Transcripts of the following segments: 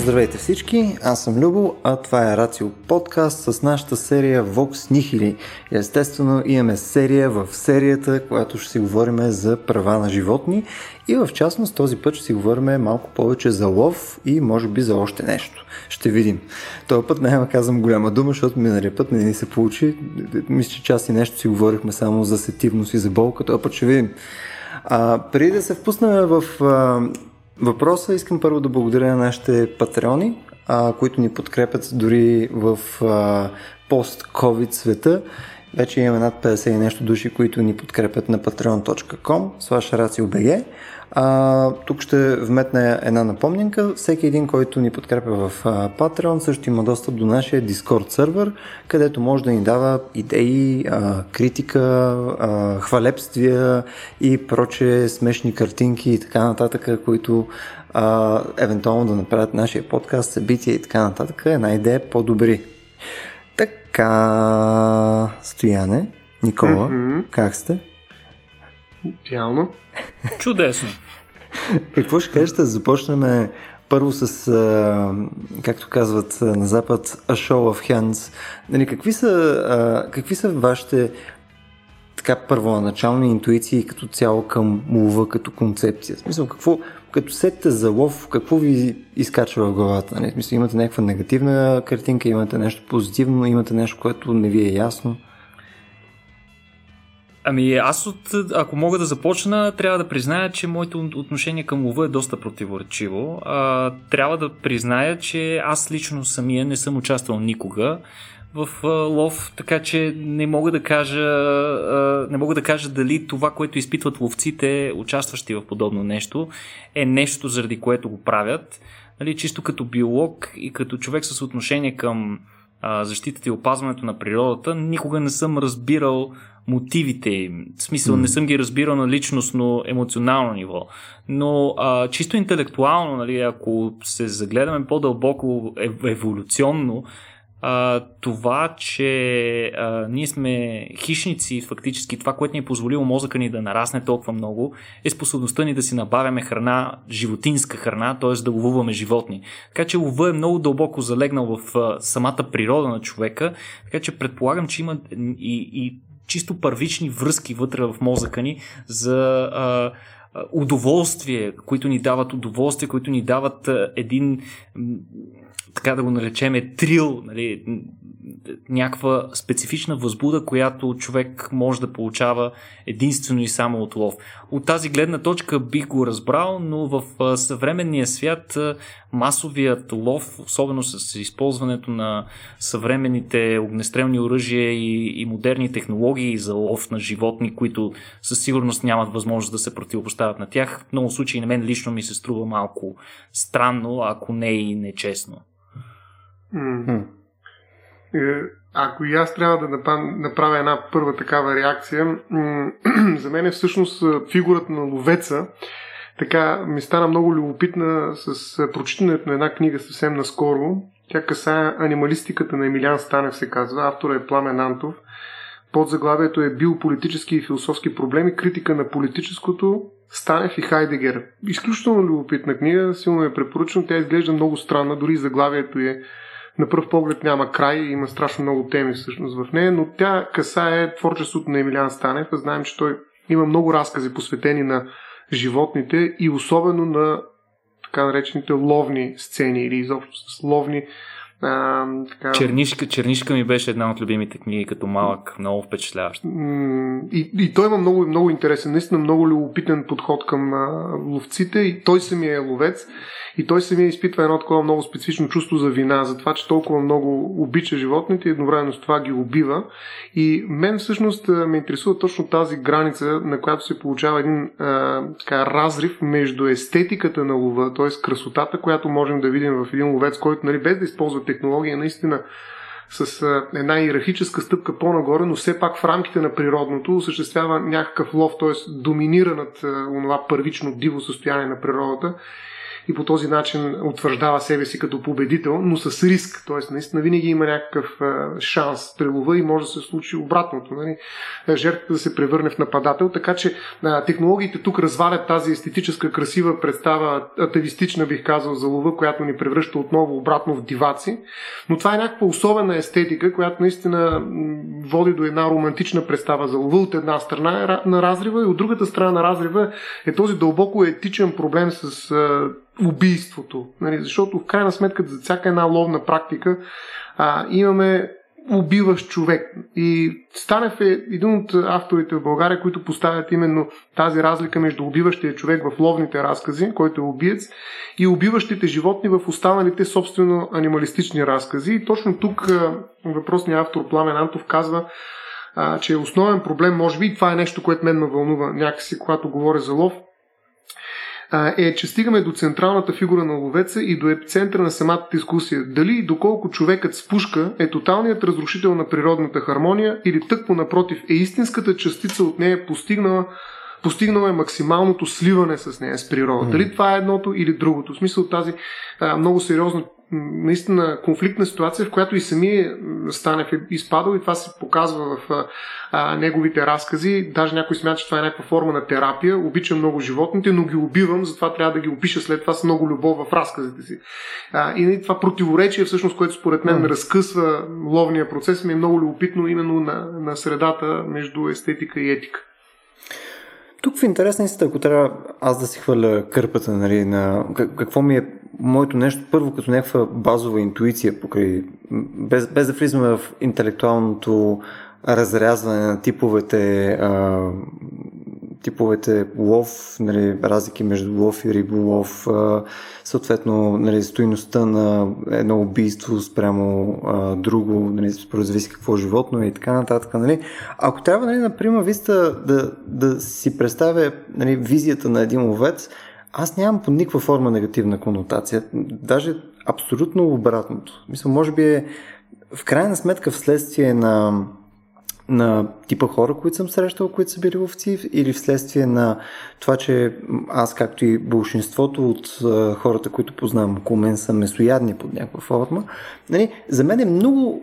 Здравейте всички, аз съм Любо, а това е Рацио подкаст с нашата серия Vox Nihili. Естествено имаме серия в серията, която ще си говорим за права на животни и в частност този път ще си говорим малко повече за лов и може би за още нещо. Ще видим. Този път няма казвам голяма дума, защото миналия път не ни се получи. Мисля, че част и нещо си говорихме само за сетивност и за болка, този път ще видим. А, преди да се впуснем в а, въпроса, искам първо да благодаря на нашите патреони, а, които ни подкрепят дори в а, пост-ковид света. Вече имаме над 50 и нещо души, които ни подкрепят на patreon.com, слаша RACIOBG. А, тук ще вметна една напомненка. Всеки един, който ни подкрепя в а, Patreon, също има достъп до нашия Discord сервер, където може да ни дава идеи, а, критика, а, хвалепствия и проче смешни картинки и така нататък, които а, евентуално да направят нашия подкаст, събития и така нататък. Една идея по-добри. Така, Стояне, Никола, mm-hmm. как сте? Идеално. Чудесно. Какво ще кажете да започнем първо с, както казват на Запад, a show of hands. Нали, какви, са, какви са вашите така първоначални интуиции като цяло към лова като концепция? В смисъл, какво, като сетите за лов, какво ви изкачва в главата? Нали? Смисъл, имате някаква негативна картинка, имате нещо позитивно, имате нещо, което не ви е ясно? Ами аз, от, ако мога да започна, трябва да призная, че моето отношение към лова е доста противоречиво. А, трябва да призная, че аз лично самия не съм участвал никога в а, лов, така че не мога да кажа а, не мога да кажа дали това, което изпитват ловците, участващи в подобно нещо, е нещо заради което го правят. Нали, чисто като биолог и като човек с отношение към а, защитата и опазването на природата, никога не съм разбирал мотивите им. В смисъл, mm. не съм ги разбирал на личностно, емоционално ниво. Но а, чисто интелектуално, нали, ако се загледаме по-дълбоко еволюционно, а, това, че а, ние сме хищници, фактически това, което ни е позволило мозъка ни да нарасне толкова много, е способността ни да си набавяме храна, животинска храна, т.е. да ловуваме животни. Така че лова е много дълбоко залегнал в а, самата природа на човека, така че предполагам, че има и, и чисто първични връзки вътре в мозъка ни за а, удоволствие, които ни дават удоволствие, които ни дават един така да го наречеме, трил, нали, някаква специфична възбуда, която човек може да получава единствено и само от лов. От тази гледна точка бих го разбрал, но в съвременния свят масовият лов, особено с използването на съвременните огнестрелни оръжия и, и модерни технологии за лов на животни, които със сигурност нямат възможност да се противопоставят на тях, в много случаи на мен лично ми се струва малко странно, ако не и нечестно. Mm. Ако и аз трябва да направя една първа такава реакция, за мен е всъщност фигурата на ловеца така ми стана много любопитна с прочитането на една книга съвсем наскоро. Тя касае анималистиката на Емилиан Станев, се казва. Автора е Пламен Антов. Под заглавието е биополитически и философски проблеми, критика на политическото, Станев и Хайдегер. Изключително любопитна книга, силно я препоръчвам. Тя изглежда много странна, дори заглавието е на пръв поглед няма край, има страшно много теми всъщност в нея, но тя касае творчеството на Емилиан Станев. Знаем, че той има много разкази посветени на животните и особено на така наречените ловни сцени или изобщо с ловни а, така... Чернишка, Чернишка ми беше една от любимите книги като малък, много впечатляващ. И, и той има много, много интересен, наистина много любопитен подход към а, ловците и той самия е ловец и той самия изпитва едно такова много специфично чувство за вина, за това, че толкова много обича животните и едновременно с това ги убива. И мен всъщност ме интересува точно тази граница, на която се получава един а, така, разрив между естетиката на лова, т.е. красотата, която можем да видим в един ловец, който нали, без да използва технология, наистина с една иерархическа стъпка по-нагоре, но все пак в рамките на природното осъществява някакъв лов, т.е. доминира над това първично диво състояние на природата и по този начин утвърждава себе си като победител, но с риск. Т.е. наистина винаги има някакъв шанс при лова и може да се случи обратното. Нали? Жертвата да се превърне в нападател. Така че технологиите тук развалят тази естетическа, красива представа, атавистична бих казал, за лова, която ни превръща отново обратно в диваци. Но това е някаква особена естетика, която наистина води до една романтична представа за лова от една страна на разрива и от другата страна на разрива е този дълбоко етичен проблем с убийството. Нали? Защото в крайна сметка за всяка една ловна практика а, имаме убиващ човек. И Станев е един от авторите в България, които поставят именно тази разлика между убиващия човек в ловните разкази, който е убиец, и убиващите животни в останалите собствено анималистични разкази. И точно тук въпросният автор Пламен Антов казва, а, че основен проблем, може би, и това е нещо, което мен ме вълнува някакси, когато говоря за лов, е, че стигаме до централната фигура на ловеца и до епицентъра на самата дискусия. Дали и доколко човекът с пушка е тоталният разрушител на природната хармония или тъкмо напротив е истинската частица от нея постигнала постигнала е максималното сливане с нея, с природа. Mm. Дали това е едното или другото. В смисъл тази а, много сериозна наистина конфликтна ситуация, в която и самия Станев е изпадал и това се показва в а, неговите разкази. Даже някой смята, че това е някаква форма на терапия. Обичам много животните, но ги убивам, затова трябва да ги опиша след това с много любов в разказите си. А, и нали, това противоречие, всъщност, което според мен разкъсва ловния процес, ми е много любопитно именно на, на средата между естетика и етика. Тук в интересна истина, ако трябва аз да си хвърля кърпата, нали, на какво ми е моето нещо, първо като някаква базова интуиция, покрай, без, без да влизаме в интелектуалното разрязване на типовете, а, типовете лов, нали, разлики между лов и риболов, съответно нали, стоиността на едно убийство спрямо а, друго, нали, зависи какво животно е и така нататък. Нали. Ако трябва, нали, например, виста да, да си представя нали, визията на един ловец, аз нямам по никаква форма негативна конотация. Даже абсолютно обратното. Мисля, може би е в крайна сметка вследствие на, на типа хора, които съм срещал, които са били ловци, или вследствие на това, че аз, както и большинството от хората, които познавам около мен, са месоядни под някаква форма. Нали, за мен е много,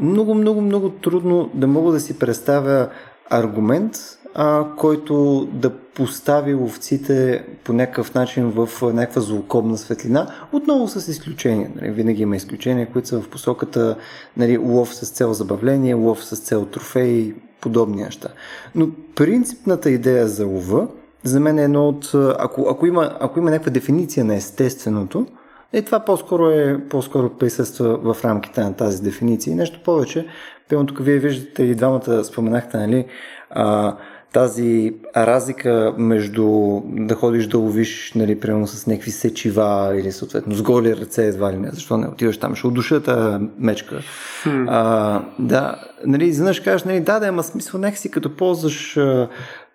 много, много, много трудно да мога да си представя аргумент, а, който да постави ловците по някакъв начин в някаква злокобна светлина, отново с изключения. Нали, винаги има изключения, които са в посоката нали, лов с цел забавление, лов с цел трофеи, подобни неща. Но принципната идея за лова, за мен е едно от... Ако, ако, има, ако има някаква дефиниция на естественото, е, това по-скоро, е, по-скоро присъства в рамките на тази дефиниция. И нещо повече, пълно тук вие виждате и двамата споменахте, нали, а, тази разлика между да ходиш да ловиш, нали, примерно с някакви сечива или съответно с голи ръце едва ли не, защо не отиваш там, ще удушата мечка. Hmm. А, да, нали, изведнъж кажеш, нали, да, да, има смисъл някакси като ползваш а,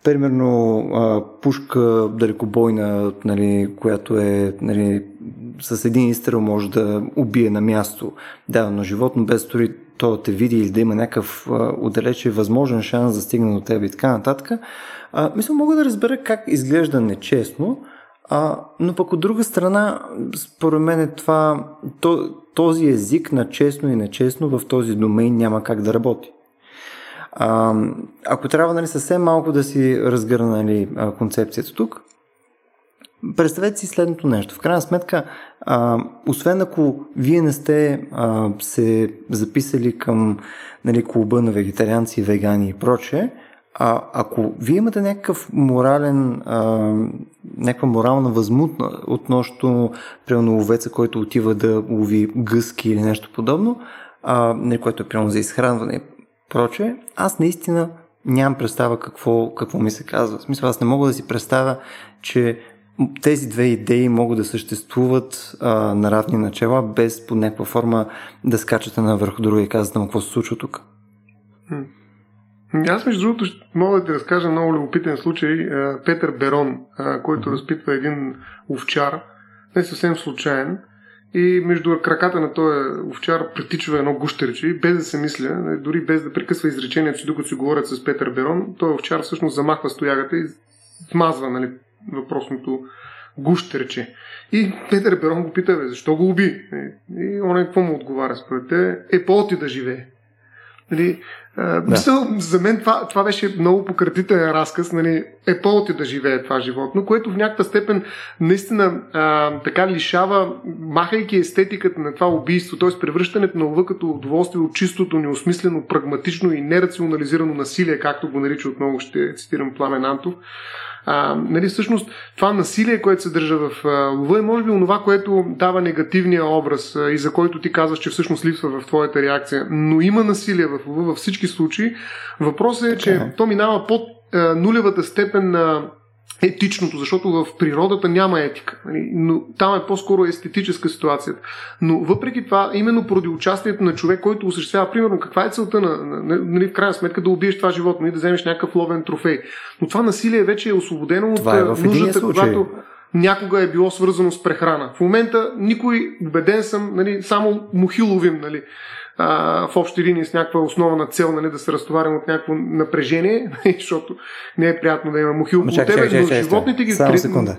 примерно а, пушка далекобойна, нали, която е нали, с един изстрел може да убие на място дадено животно, без дори то да те види или да има някакъв отдалече възможен шанс да стигне до теб и така нататък. А, мисля, мога да разбера как изглежда нечестно, а, но пък от друга страна, според мен е това, то, този език на честно и нечестно в този домейн няма как да работи. А, ако трябва нали, съвсем малко да си разгърна нали, концепцията тук, Представете си следното нещо. В крайна сметка, а, освен ако вие не сте а, се записали към нали, клуба на вегетарианци, вегани и прочее, а ако вие имате някакъв морален, а, някаква морална възмутна относно примерно ловеца, който отива да лови гъски или нещо подобно, а, не, което е примерно за изхранване и прочее, аз наистина нямам представа какво, какво ми се казва. В смисъл, аз не мога да си представя, че тези две идеи могат да съществуват а, на равни начала, без по някаква форма да скачате на върху друга и казвате какво се случва тук. Аз, между другото, мога да ти разкажа много любопитен случай. Петър Берон, който разпитва един овчар, не съвсем случайен, и между краката на този овчар притичва едно гущерче, без да се мисля, дори без да прекъсва изречението си, докато си говорят с Петър Берон, този овчар всъщност замахва стоягата и смазва нали, въпросното гущ рече. И Петър Перон го пита, защо го уби? И он какво му отговаря според те? Е, по-ти да живее. Нали, да. Мисъл, за мен това, това беше много пократителен разказ. Нали, е по да живее това животно, което в някаква степен наистина а, така лишава, махайки естетиката на това убийство, т.е. превръщането на лъва като удоволствие от чистото, неосмислено, прагматично и нерационализирано насилие, както го нарича отново, ще цитирам Пламен Антов, а, нали, всъщност това насилие, което се държа в лова е може би онова, което дава негативния образ а, и за който ти казваш, че всъщност липсва в твоята реакция. Но има насилие в лова във всички случаи. Въпросът е, че okay. то минава под а, нулевата степен на етичното, защото в природата няма етика. Нали? Но там е по-скоро естетическа ситуацията. Но въпреки това, именно поради участието на човек, който осъществява, примерно, каква е целта на, на, нали, в крайна сметка да убиеш това животно и нали, да вземеш някакъв ловен трофей. Но това насилие вече е освободено това от е нуждата, когато някога е било свързано с прехрана. В момента никой, убеден съм, нали, само мухи ловим. Нали а, в общи линии с някаква основна цел, нали, да се разтоварим от някакво напрежение, защото не е приятно да има мухи около тебе, чай, чай, но чай, животните ги, Само секунда.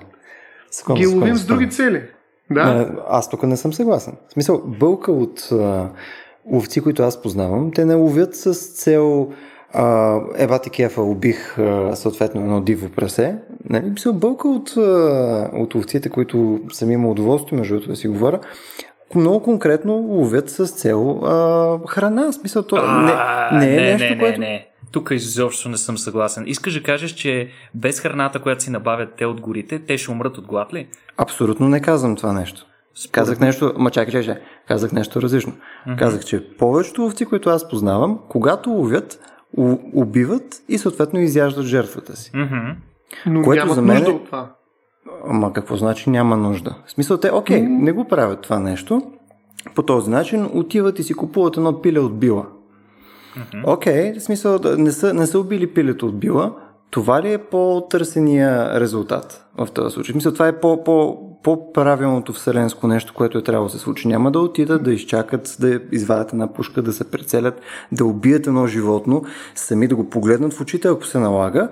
Секунда, ги ловим секунда, с други цели. Да? Аз тук не съм съгласен. В смисъл, бълка от а, ловци, които аз познавам, те не ловят с цел а, еба ти кефа, убих а, съответно едно диво прасе. Нали? Бълка от, а, от ловците, които съм имал удоволствие, между другото да си говоря, много конкретно ловят с цел а, храна. Смисъл, то а, не, не е не, нещо, не, което... Не, не. Тук изобщо не съм съгласен. Искаш да кажеш, че без храната, която си набавят те от горите, те ще умрат от глад ли? Абсолютно не казвам това нещо. Според... Казах нещо, ма чакай, чакай, чакай. казах нещо различно. Mm-hmm. Казах, че повечето ловци, които аз познавам, когато ловят, убиват и съответно изяждат жертвата си. Mm-hmm. Но което за мен нужда от това. Ама какво значи няма нужда? В смисъл те, окей, mm-hmm. не го правят това нещо. По този начин отиват и си купуват едно пиле от била. Окей, mm-hmm. okay, в смисъл не са, не са убили пилето от била. Това ли е по-търсения резултат в този случай? Мисля, това е по, по, по-правилното вселенско нещо, което е трябвало да се случи. Няма да отидат да изчакат, да извадят една пушка, да се прецелят, да убият едно животно, сами да го погледнат в очите, ако се налага,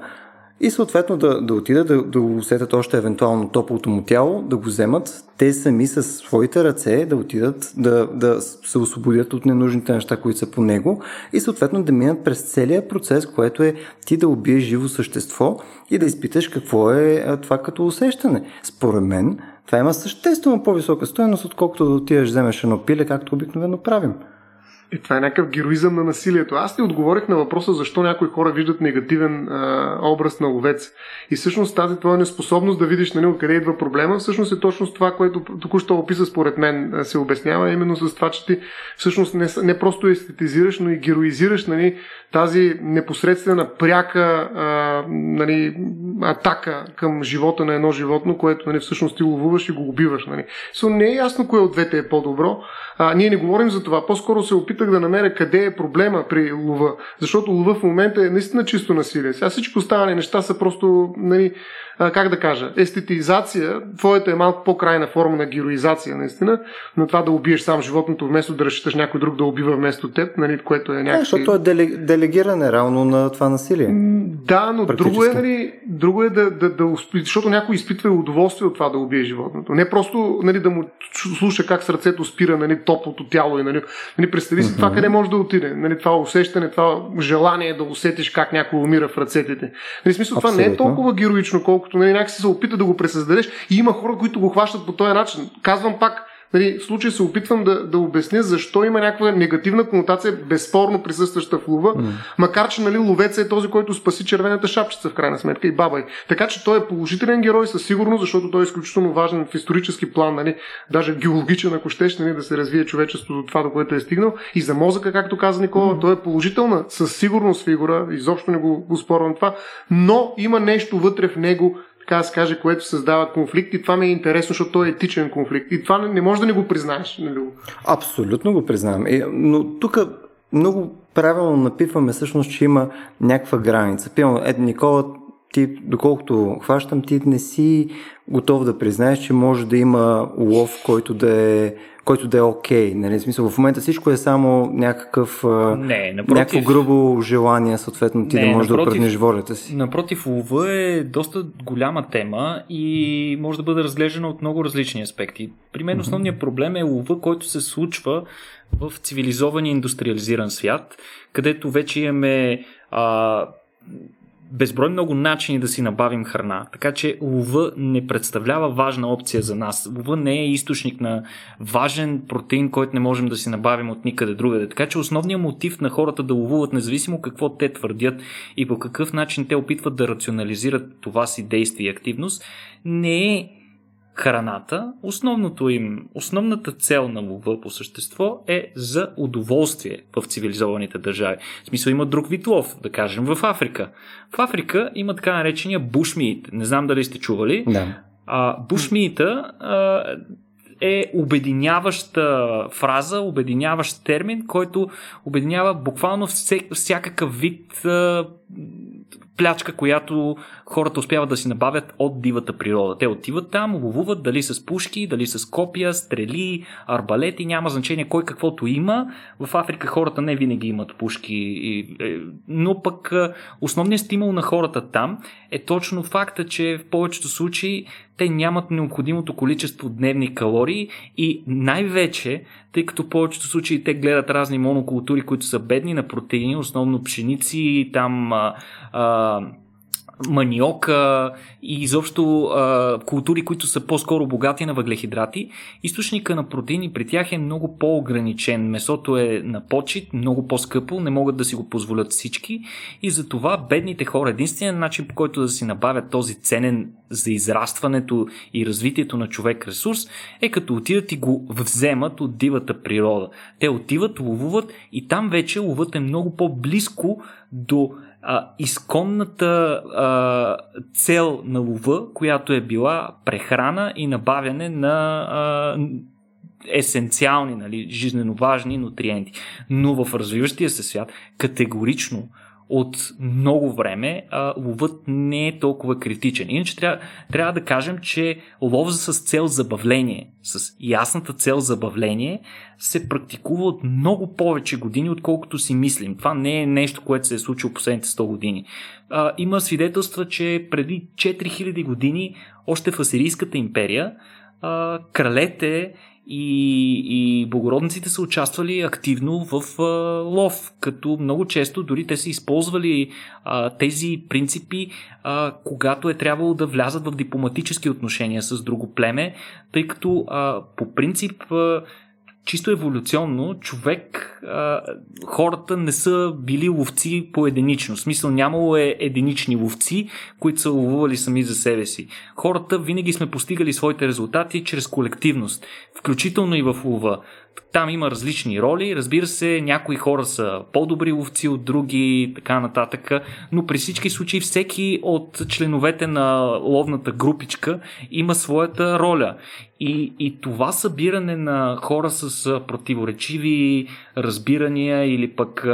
и съответно да, да отидат да, да усетят още евентуално топлото му тяло, да го вземат, те сами с своите ръце да отидат да, да се освободят от ненужните неща, които са по него и съответно да минат през целия процес, което е ти да убиеш живо същество и да изпиташ какво е това като усещане. Според мен, това има съществено по-висока стоеност, отколкото да отидеш вземеш едно пиле, както обикновено правим. И това е някакъв героизъм на насилието. Аз ти отговорих на въпроса защо някои хора виждат негативен а, образ на ловец. И всъщност тази твоя неспособност да видиш нали, откъде идва проблема, всъщност е точно това, което току-що описа според мен се обяснява, именно с това, че ти всъщност не, не просто естетизираш, но и героизираш нали, тази непосредствена пряка а, нали, атака към живота на едно животно, което нали, всъщност ти ловуваш и го убиваш. Нали. So, не е ясно кое от двете е по-добро. А, ние не говорим за това. По-скоро се опитах да намеря къде е проблема при лова. Защото лова в момента е наистина чисто насилие. Сега всички останали неща са просто нали, как да кажа, естетизация, твоята е малко по-крайна форма на героизация, наистина, но това да убиеш сам животното, вместо да разчиташ някой друг да убива вместо теб, нали, което е някакво. защото е делегиране реално на това насилие. Да, но друго е, нали, друго е да, да, да, защото някой изпитва удоволствие от това да убие животното. Не просто нали, да му слуша как сърцето спира нали, топлото тяло и нали, нали, представи си mm-hmm. това къде може да отиде. Нали, това усещане, това желание да усетиш как някой умира в ръцете ти. Нали, смисъл, това не е толкова героично, колкото колкото нали, някакси се опита да го пресъздадеш и има хора, които го хващат по този начин. Казвам пак, Нали, в случай се опитвам да, да обясня защо има някаква негативна конотация, безспорно присъстваща в лова, mm. макар че нали, ловеца е този, който спаси червената шапчица в крайна сметка и бабай. Така че той е положителен герой със сигурност, защото той е изключително важен в исторически план, нали, даже геологичен, ако щеш, нали, да се развие човечеството до това, до което е стигнал. И за мозъка, както каза Никола, mm. той е положителна, със сигурност фигура, изобщо не го, го спорвам това, но има нещо вътре в него, така да се каже, което създава конфликт и това ми е интересно, защото той е етичен конфликт. И това не, не може да не го признаеш. Нали? Абсолютно го признавам. Е, но тук много правилно напиваме всъщност, че има някаква граница. Пилно, ето Никола ти, доколкото хващам, ти не си готов да признаеш, че може да има лов, който да е който да е окей. Okay, нали? Смисъл, в момента всичко е само някакъв, не, напротив, някакво грубо желание, съответно ти не, да можеш напротив, да упражниш волята си. Напротив, лова е доста голяма тема и може да бъде разглеждана от много различни аспекти. При мен основният проблем е лова, който се случва в цивилизован и индустриализиран свят, където вече имаме а, безброй много начини да си набавим храна. Така че лова не представлява важна опция за нас. Лова не е източник на важен протеин, който не можем да си набавим от никъде другаде. Така че основният мотив на хората да ловуват, независимо какво те твърдят и по какъв начин те опитват да рационализират това си действие и активност, не е храната, основното им, основната цел на лова по същество е за удоволствие в цивилизованите държави. В смисъл има друг вид лов, да кажем в Африка. В Африка има така наречения бушмиит. Не знам дали сте чували. Да. А, бушмиита а, е обединяваща фраза, обединяващ термин, който обединява буквално всякакъв вид а, плячка, която хората успяват да си набавят от дивата природа. Те отиват там, ловуват дали с пушки, дали с копия, стрели, арбалети, няма значение кой каквото има. В Африка хората не винаги имат пушки, е, но пък е, основният стимул на хората там е точно факта, че в повечето случаи те нямат необходимото количество дневни калории и най-вече, тъй като в повечето случаи те гледат разни монокултури, които са бедни на протеини, основно пшеници, там а, а, маниока и изобщо а, култури, които са по-скоро богати на въглехидрати, източника на протеини при тях е много по-ограничен. Месото е на почет, много по-скъпо, не могат да си го позволят всички и затова бедните хора, единственият начин по който да си набавят този ценен за израстването и развитието на човек ресурс е като отидат и го вземат от дивата природа. Те отиват, ловуват и там вече ловът е много по-близко до а, изконната а, цел на лова, която е била прехрана и набавяне на а, есенциални, нали, жизненно важни нутриенти. Но в развиващия се свят категорично от много време а, ловът не е толкова критичен. Иначе трябва, трябва да кажем, че лов с цел забавление, с ясната цел забавление, се практикува от много повече години, отколкото си мислим. Това не е нещо, което се е случило последните 100 години. А, има свидетелства, че преди 4000 години, още в Асирийската империя, а, кралете и, и благородниците са участвали активно в а, лов, като много често дори те са използвали а, тези принципи, а, когато е трябвало да влязат в дипломатически отношения с друго племе, тъй като а, по принцип а, чисто еволюционно, човек, а, хората не са били ловци по единично. В смисъл нямало е единични ловци, които са ловували сами за себе си. Хората винаги сме постигали своите резултати чрез колективност, включително и в лова. Там има различни роли. Разбира се, някои хора са по-добри ловци от други, така нататък. Но при всички случаи всеки от членовете на ловната групичка има своята роля. И, и това събиране на хора с противоречиви разбирания или пък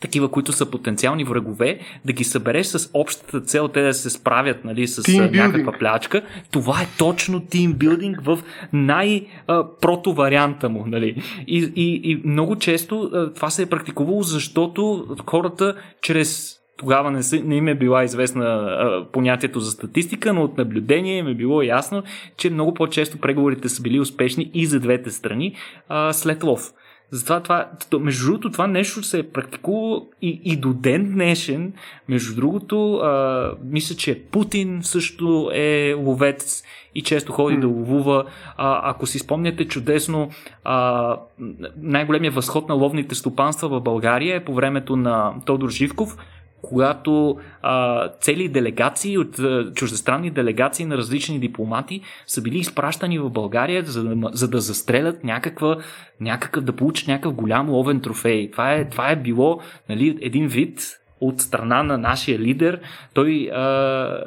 такива, които са потенциални врагове, да ги събереш с общата цел, те да се справят нали, с team някаква building. плячка. Това е точно тимбилдинг в най-прото варианта му. Нали. И, и, и много често това се е практикувало, защото хората чрез тогава не, не им е била известна а, понятието за статистика, но от наблюдение им е било ясно, че много по-често преговорите са били успешни и за двете страни а, след лов. Затова това, между другото, това нещо се е практикувало и, и до ден днешен. Между другото, а, мисля, че Путин също е ловец и често ходи mm. да ловува. А, ако си спомняте чудесно, а, най-големият възход на ловните стопанства в България е по времето на Тодор Живков, когато а, цели делегации от а, чуждестранни делегации на различни дипломати са били изпращани в България, за да, за да застрелят някаква, някакъв, да получат някакъв голям ловен трофей. Това е, това е било нали, един вид от страна на нашия лидер. Той а,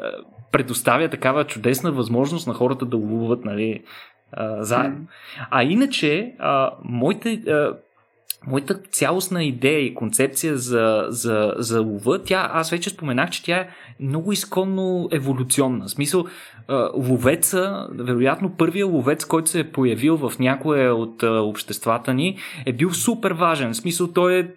предоставя такава чудесна възможност на хората да ловуват нали, а, заедно. А иначе, а, моите. А, моята цялостна идея и концепция за, за, за лова, тя, аз вече споменах, че тя е много изконно еволюционна. В смисъл, ловеца, вероятно първия ловец, който се е появил в някое от обществата ни, е бил супер важен. В смисъл, той е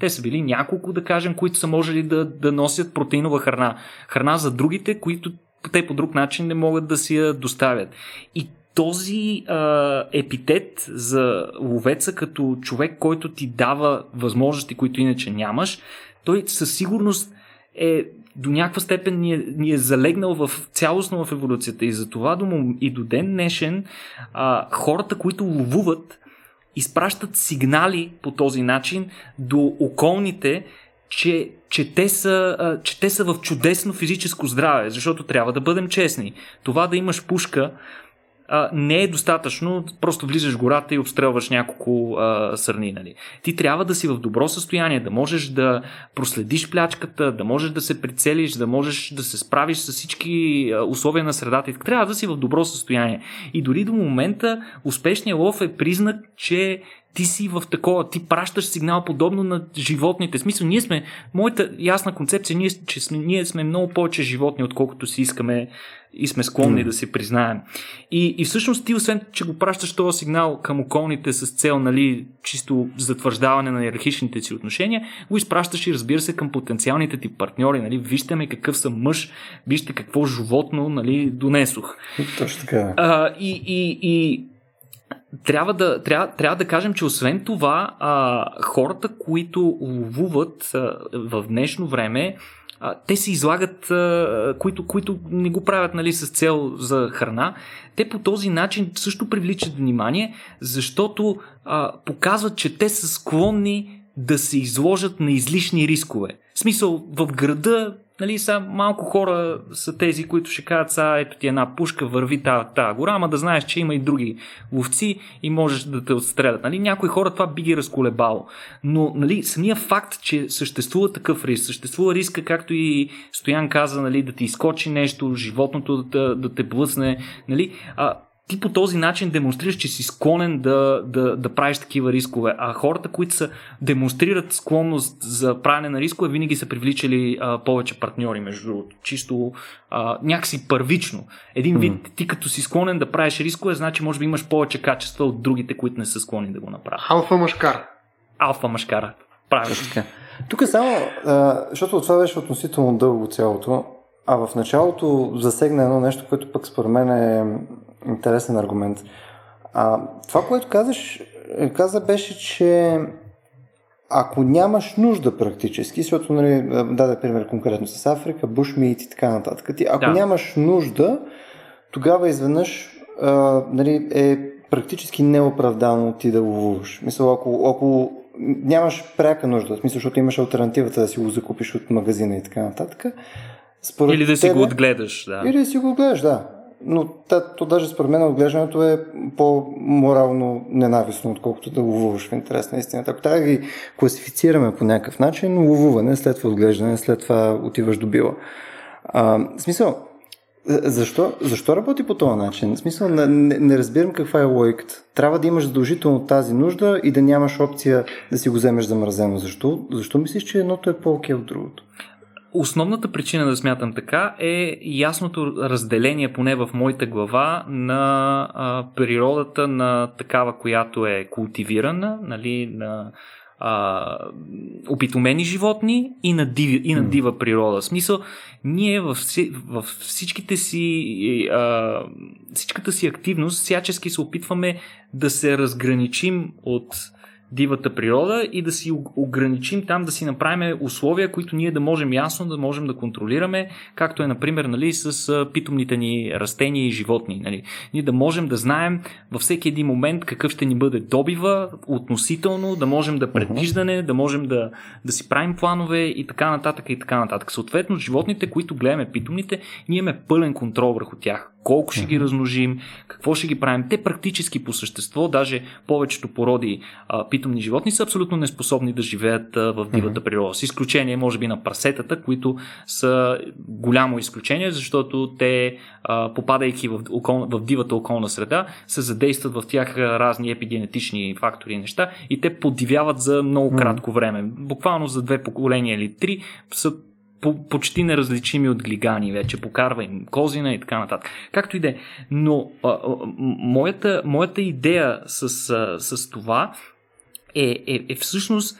те са били няколко, да кажем, които са можели да, да носят протеинова храна. Храна за другите, които те по друг начин не могат да си я доставят. И този а, епитет за ловеца като човек, който ти дава възможности, които иначе нямаш, той със сигурност е до някаква степен ни е, ни е залегнал в цялостно в еволюцията и за това до, и до ден днешен а, хората, които ловуват, изпращат сигнали по този начин до околните, че, че, те са, че те са в чудесно физическо здраве, защото трябва да бъдем честни. Това да имаш пушка не е достатъчно, просто влизаш в гората и обстрелваш няколко а, сърни. Нали. Ти трябва да си в добро състояние, да можеш да проследиш плячката, да можеш да се прицелиш, да можеш да се справиш с всички условия на средата. Трябва да си в добро състояние. И дори до момента успешният лов е признак, че ти си в такова, ти пращаш сигнал подобно на животните. В смисъл, ние сме, моята ясна концепция, ние, че сме, ние сме много повече животни, отколкото си искаме и сме склонни mm. да си признаем. И, и всъщност ти, освен, че го пращаш този сигнал към околните с цел, нали, чисто затвърждаване на иерархичните си отношения, го изпращаш и разбира се към потенциалните ти партньори, нали, вижте ме какъв съм мъж, вижте какво животно, нали, донесох. Точно така. А, и, и, и трябва да, трябва, трябва да кажем, че освен това, а, хората, които ловуват в днешно време, а, те се излагат, а, които, които не го правят нали, с цел за храна, те по този начин също привличат внимание, защото а, показват, че те са склонни да се изложат на излишни рискове. В смисъл, в града нали, са малко хора са тези, които ще кажат, са, ето ти една пушка, върви тази та гора, ама да знаеш, че има и други ловци и можеш да те отстрелят. Нали, някои хора това би ги разколебало. Но нали, самия факт, че съществува такъв риск, съществува риска, както и Стоян каза, нали, да ти изкочи нещо, животното да, да те блъсне, нали, а, ти по този начин демонстрираш, че си склонен да, да, да правиш такива рискове. А хората, които са, демонстрират склонност за правене на рискове, винаги са привличали а, повече партньори, между другото. Чисто а, някакси първично. Един вид, mm. ти като си склонен да правиш рискове, значи може би имаш повече качества от другите, които не са склонни да го направят. Алфа машкар. Алфа машкара. Правилно. Тук е само, а, защото това беше относително дълго цялото, а в началото засегна едно нещо, което пък според мен е интересен аргумент. А, това, което казаш, каза беше, че ако нямаш нужда практически, защото нали, даде пример конкретно с Африка, бушмиит и така нататък, ти, ако да. нямаш нужда, тогава изведнъж а, нали, е практически неоправдано ти да ловуваш. Мисля, ако, ако нямаш пряка нужда, в смисъл, защото имаш альтернативата да си го закупиш от магазина и така нататък. Според Или да си тебе, го отгледаш, да. Или да си го отгледаш, да но то даже според мен отглеждането е по-морално ненавистно, отколкото да ловуваш в интерес на истината. Ако трябва да ги класифицираме по някакъв начин, ловуване, след това отглеждане, след това отиваш до била. А, в смисъл, защо, защо работи по този начин? В смисъл, не, не разбирам каква е логиката. Трябва да имаш задължително тази нужда и да нямаш опция да си го вземеш замразено. Защо, защо мислиш, че едното е по-окей от другото? Основната причина да смятам така е ясното разделение, поне в моята глава, на а, природата на такава, която е култивирана, нали, на а, опитомени животни и на, див, и на дива природа. В смисъл, ние във, във всичките си а, всичката си активност всячески се опитваме да се разграничим от дивата природа и да си ограничим там, да си направим условия, които ние да можем ясно да можем да контролираме, както е, например, нали, с питомните ни растения и животни. Нали. Ние да можем да знаем във всеки един момент какъв ще ни бъде добива, относително, да можем да предвиждане, да можем да, да си правим планове и така нататък и така нататък. Съответно, животните, които гледаме питомните, ние имаме пълен контрол върху тях колко ще ги размножим, какво ще ги правим. Те практически по същество, даже повечето породи а, питомни животни са абсолютно неспособни да живеят а, в дивата природа. С изключение, може би, на прасетата, които са голямо изключение, защото те, а, попадайки в, окол, в дивата околна среда, се задействат в тях разни епигенетични фактори и неща и те подивяват за много кратко време. Буквално за две поколения или три са по- почти неразличими от глигани вече, покарва им козина и така нататък. Както и да е. Но а, а, моята, моята идея с, а, с това е, е, е всъщност,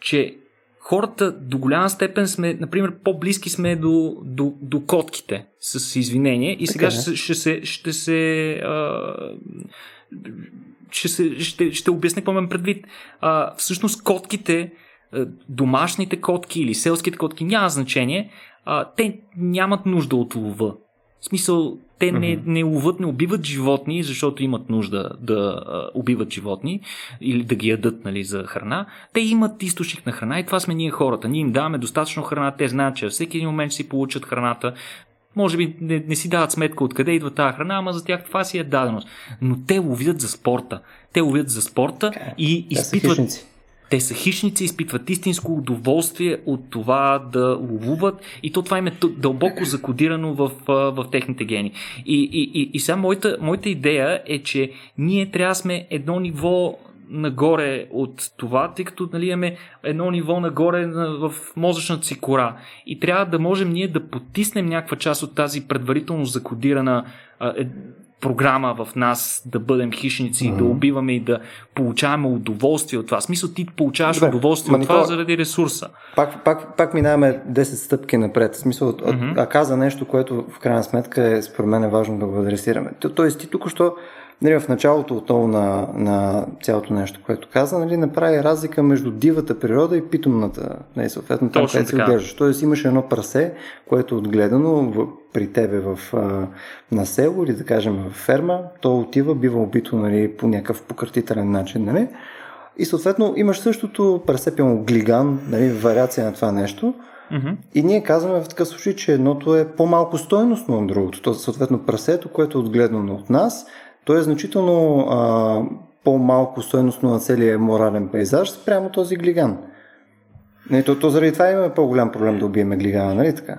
че хората до голяма степен сме, например, по-близки сме до, до, до котките, с извинение. И сега ще, ще се. Ще се а, ще, се, ще, ще обясня какво имам предвид. А, всъщност котките домашните котки или селските котки, няма значение, а, те нямат нужда от лова. В смисъл, те не, не ловат, не убиват животни, защото имат нужда да а, убиват животни или да ги ядат нали, за храна. Те имат източник на храна и това сме ние хората. Ние им даваме достатъчно храна, те знаят, че всеки един момент си получат храната. Може би не, не си дават сметка откъде идва тази храна, ама за тях това си е даденост. Но те ловят за спорта. Те ловят за спорта и изпитват те са хищници, изпитват истинско удоволствие от това да ловуват и то това им е дълбоко закодирано в, в техните гени. И, и, и, и сега моята, моята идея е, че ние трябва сме едно ниво нагоре от това, тъй като нали, имаме едно ниво нагоре в мозъчната си кора. И трябва да можем ние да потиснем някаква част от тази предварително закодирана е, програма в нас да бъдем хищници, mm-hmm. да убиваме и да получаваме удоволствие от това. В смисъл ти получаваш Добре, удоволствие от това заради ресурса. Пак, пак, пак минаваме 10 стъпки напред. В смисъл, mm-hmm. а, каза нещо, което в крайна сметка е според мен е важно да го адресираме. То, тоест ти тук що нали, в началото отново на, на цялото нещо, което каза, нали, направи разлика между дивата природа и питомната, нали, съответно там, където се отглеждаш. Тоест имаше едно прасе, което е отгледано в, при тебе в, а, на село или да кажем в ферма, то отива, бива убито нали, по някакъв пократителен начин. Нали? И съответно имаш същото пресепено глиган, нали, вариация на това нещо. Mm-hmm. И ние казваме в такъв случай, че едното е по-малко стойностно от другото. То съответно прасето, което е отгледано от нас, то е значително а, по-малко стойностно на целия морален пейзаж спрямо този глиган. Не, то, то заради това имаме по-голям проблем да убиеме глигана, нали така?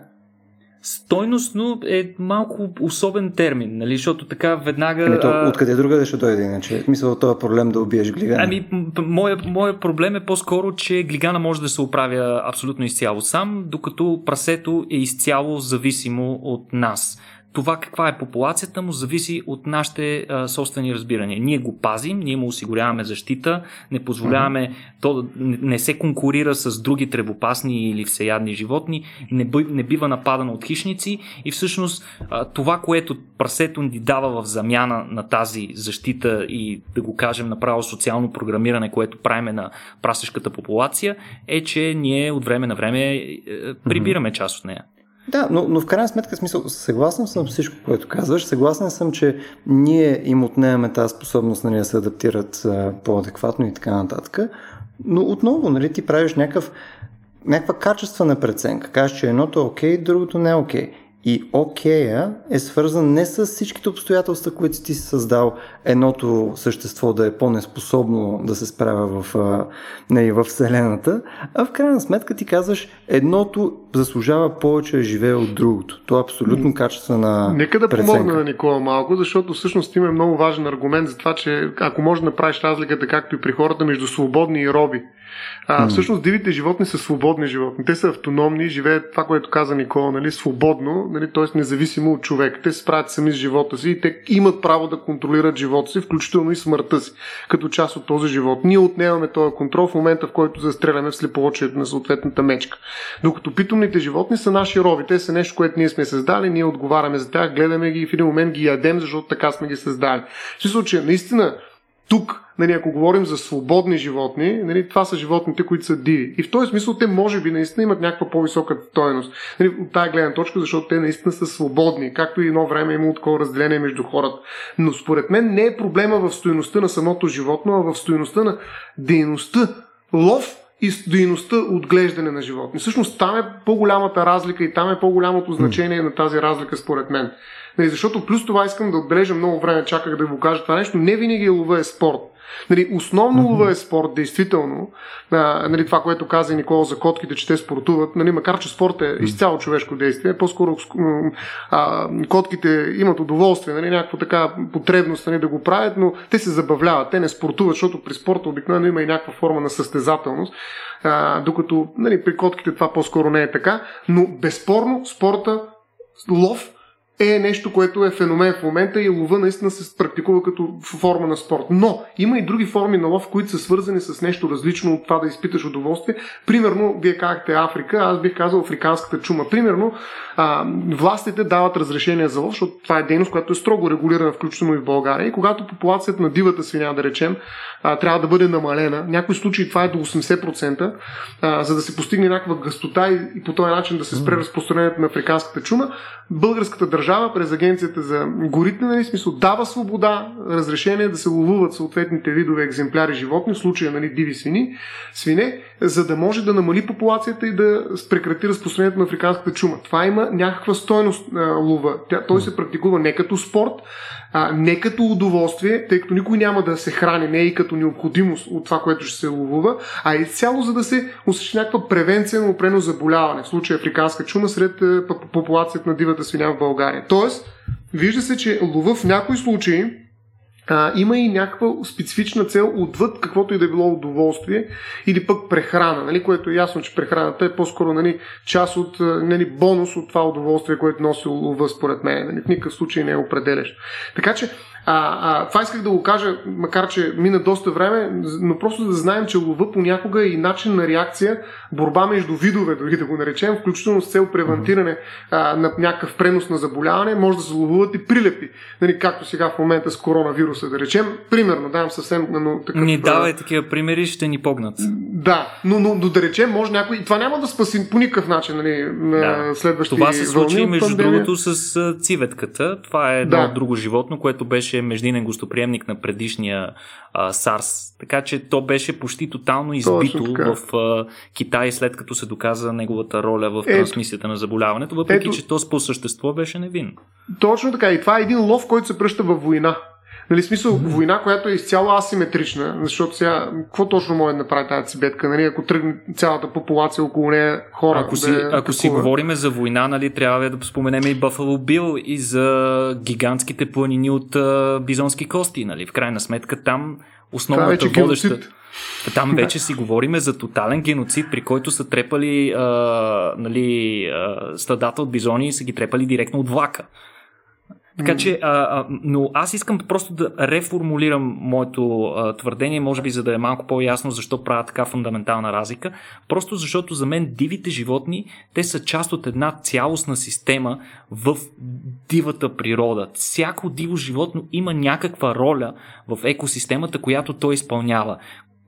Стойностно е малко особен термин, нали? защото така веднага... Ами то, откъде друга ще дойде иначе? Мисля, това е проблем да убиеш глигана. Ами, моят моя проблем е по-скоро, че глигана може да се оправя абсолютно изцяло сам, докато прасето е изцяло зависимо от нас това каква е популацията му зависи от нашите а, собствени разбирания. Ние го пазим, ние му осигуряваме защита, не позволяваме то не се конкурира с други тревопасни или всеядни животни, не, бъ, не бива нападано от хищници и всъщност а, това, което прасето ни дава в замяна на тази защита и да го кажем направо социално програмиране, което правиме на прасешката популация, е, че ние от време на време е, е, прибираме част от нея. Да, но, но в крайна сметка, смисъл, съгласен съм с всичко, което казваш. Съгласен съм, че ние им отнемаме тази способност нали, да се адаптират а, по-адекватно и така нататък. Но отново, нали, ти правиш някакъв, някаква качествена преценка. Кажеш, че едното е окей, другото не е окей. И окея е свързан не с всичките обстоятелства, които ти си създал едното същество да е по-неспособно да се справя в, не, в Вселената, а в крайна сметка ти казваш едното заслужава повече да живее от другото. Това е абсолютно качествена Нека да преценка. помогна на Никола малко, защото всъщност има много важен аргумент за това, че ако може да направиш разликата, както и при хората, между свободни и роби. А, всъщност дивите животни са свободни животни. Те са автономни, живеят това, което каза Никола, нали, свободно, нали, т.е. независимо от човек. Те се справят сами с живота си и те имат право да контролират живота си, включително и смъртта си, като част от този живот. Ние отнемаме този контрол в момента, в който застреляме в слепоочието на съответната мечка. Докато питомните животни са наши роби. Те са нещо, което ние сме създали, ние отговаряме за тях, гледаме ги и в един момент ги ядем, защото така сме ги създали. В случай, наистина, тук, нали, ако говорим за свободни животни, нали, това са животните, които са диви. И в този смисъл те може би наистина имат някаква по-висока стоеност. Нали, от тази гледна точка, защото те наистина са свободни, както и едно време има такова разделение между хората. Но според мен не е проблема в стоеността на самото животно, а в стоеността на дейността. Лов и дейността отглеждане на животни. Всъщност там е по-голямата разлика и там е по-голямото значение на тази разлика според мен. Нали, защото плюс това искам да отбележа много време, чаках да го кажа това нещо. Не винаги лова е спорт. Нали, основно лова е спорт, действително. А, нали, това, което каза Никола за котките, че те спортуват, нали, макар че спорт е изцяло човешко действие, по-скоро а, котките имат удоволствие, нали, някаква така потребност нали, да го правят, но те се забавляват, те не спортуват, защото при спорта обикновено има и някаква форма на състезателност, а, докато нали, при котките това по-скоро не е така, но безспорно спорта, лов, е нещо, което е феномен в момента и лова наистина се практикува като форма на спорт. Но има и други форми на лов, които са свързани с нещо различно от това да изпиташ удоволствие. Примерно, вие казахте Африка, аз бих казал африканската чума. Примерно, а, властите дават разрешение за лов, защото това е дейност, която е строго регулирана, включително и в България. И когато популацията на дивата свиня, да речем, а, трябва да бъде намалена, в някои случаи това е до 80%, а, за да се постигне някаква гъстота и, и по този начин да се спре разпространението на африканската чума, българската държава през агенцията за горите, нали, смисъл, дава свобода, разрешение да се ловуват съответните видове екземпляри животни, в случая нали, диви свини, свине, за да може да намали популацията и да прекрати разпространението на африканската чума. Това има някаква стойност а, лова. Тя, той се практикува не като спорт, а, не като удоволствие, тъй като никой няма да се храни, не и като необходимост от това, което ще се ловува, а и цяло за да се осъществи някаква превенция на опрено заболяване, в случая африканска чума сред е, популацията на дивата свиня в България. Тоест, вижда се, че лова в някои случаи а, има и някаква специфична цел отвъд каквото и да е било удоволствие или пък прехрана, нали, което е ясно, че прехраната е по-скоро нали, част от нали, бонус от това удоволствие, което носи лова според мен. Нали, в никакъв случай не е определящ. Така че а, а, това исках да го кажа, макар че мина доста време, но просто да знаем, че лова понякога е и начин на реакция, борба между видове, дори да го наречем, включително с цел превентиране а, на някакъв пренос на заболяване, може да се ловуват и прилепи. Нали, както сега в момента с коронавируса, да речем. Примерно, давам съвсем но, такъв... Ни давай такива примери, ще ни погнат. Да, но, но, но да речем, може някой. И това няма да спаси по никакъв начин нали, на да. следващите Това се случи, между пандемия. другото, с циветката. Това е едно да. друго животно, което беше беше междинен гостоприемник на предишния а, SARS. Така че то беше почти тотално избито в а, Китай, след като се доказа неговата роля в трансмисията на заболяването, въпреки ето, че то по същество беше невинно. Точно така. И това е един лов, който се пръща във война. Нали, смисъл, mm-hmm. война, която е изцяло асиметрична, защото сега, какво точно може да направи тази цибетка, нали, ако тръгне цялата популация около нея хора? Ако си, да е ако си говориме за война, нали, трябва да споменем и Бъфало Бил и за гигантските планини от а, бизонски кости, нали, в крайна сметка там основната е водеща... Геноцид. Там вече си говориме за тотален геноцид, при който са трепали а, нали, а, стадата от бизони и са ги трепали директно от влака. Така че, а, а, но аз искам просто да реформулирам моето а, твърдение, може би за да е малко по-ясно защо правя така фундаментална разлика. Просто защото за мен дивите животни, те са част от една цялостна система в дивата природа. Всяко диво животно има някаква роля в екосистемата, която той изпълнява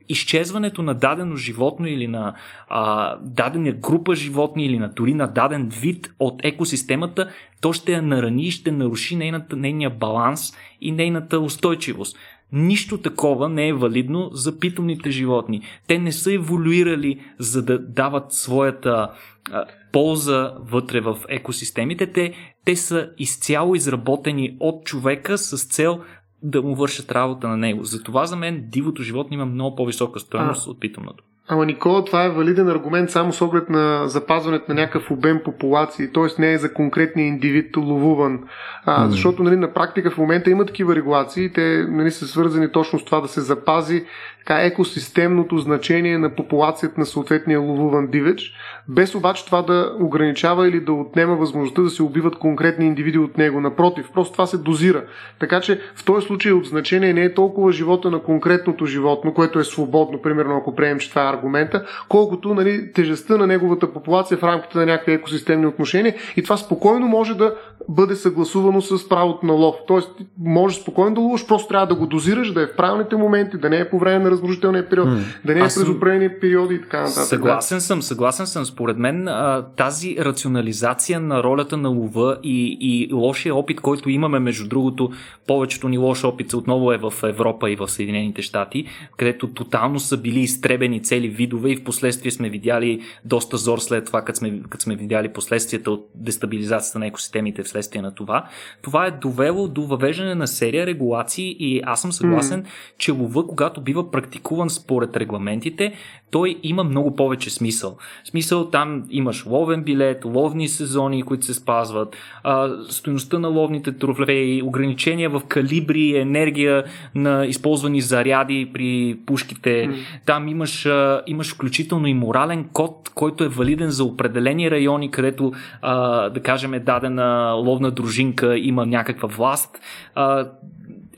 изчезването на дадено животно или на а, дадена група животни или на дори на даден вид от екосистемата, то ще я нарани и ще наруши нейната, нейния баланс и нейната устойчивост. Нищо такова не е валидно за питомните животни. Те не са еволюирали за да дават своята а, полза вътре в екосистемите. Те, те са изцяло изработени от човека с цел да му вършат работа на него. Затова за мен дивото животно има много по-висока стоеност от питомното. Ама Никола, това е валиден аргумент само с оглед на запазването на някакъв обем популации, т.е. не е за конкретния индивид ловуван. А, mm. Защото нали, на практика в момента има такива регулации, те нали, са свързани точно с това да се запази така, екосистемното значение на популацията на съответния ловуван дивеч, без обаче това да ограничава или да отнема възможността да се убиват конкретни индивиди от него. Напротив, просто това се дозира. Така че в този случай от значение не е толкова живота на конкретното животно, което е свободно, примерно ако приемем, че това е аргумента, колкото нали, тежестта на неговата популация в рамките на някакви екосистемни отношения. И това спокойно може да бъде съгласувано с правото на лов. Тоест, може спокойно да ловиш, просто трябва да го дозираш, да е в правилните моменти, да не е по време на разрушителния период, mm. да не е през определени периоди и така нататък. Съгласен съм, съгласен съм. Според мен тази рационализация на ролята на лова и, и лошия опит, който имаме, между другото, повечето ни лош опит отново е в Европа и в Съединените щати, където тотално са били изтребени цели видове и в последствие сме видяли доста зор след това, като сме, като сме видяли последствията от дестабилизацията на екосистемите в следствие на това. Това е довело до въвеждане на серия регулации и аз съм съгласен, mm. че лова, когато бива практикуван според регламентите, той има много повече смисъл. Смисъл там имаш ловен билет, ловни сезони, които се спазват, а, стоеността на ловните трофеи, ограничения в калибри, енергия на използвани заряди при пушките. Mm. Там имаш, а, имаш включително и морален код, който е валиден за определени райони, където, а, да кажем, дадена ловна дружинка има някаква власт. А,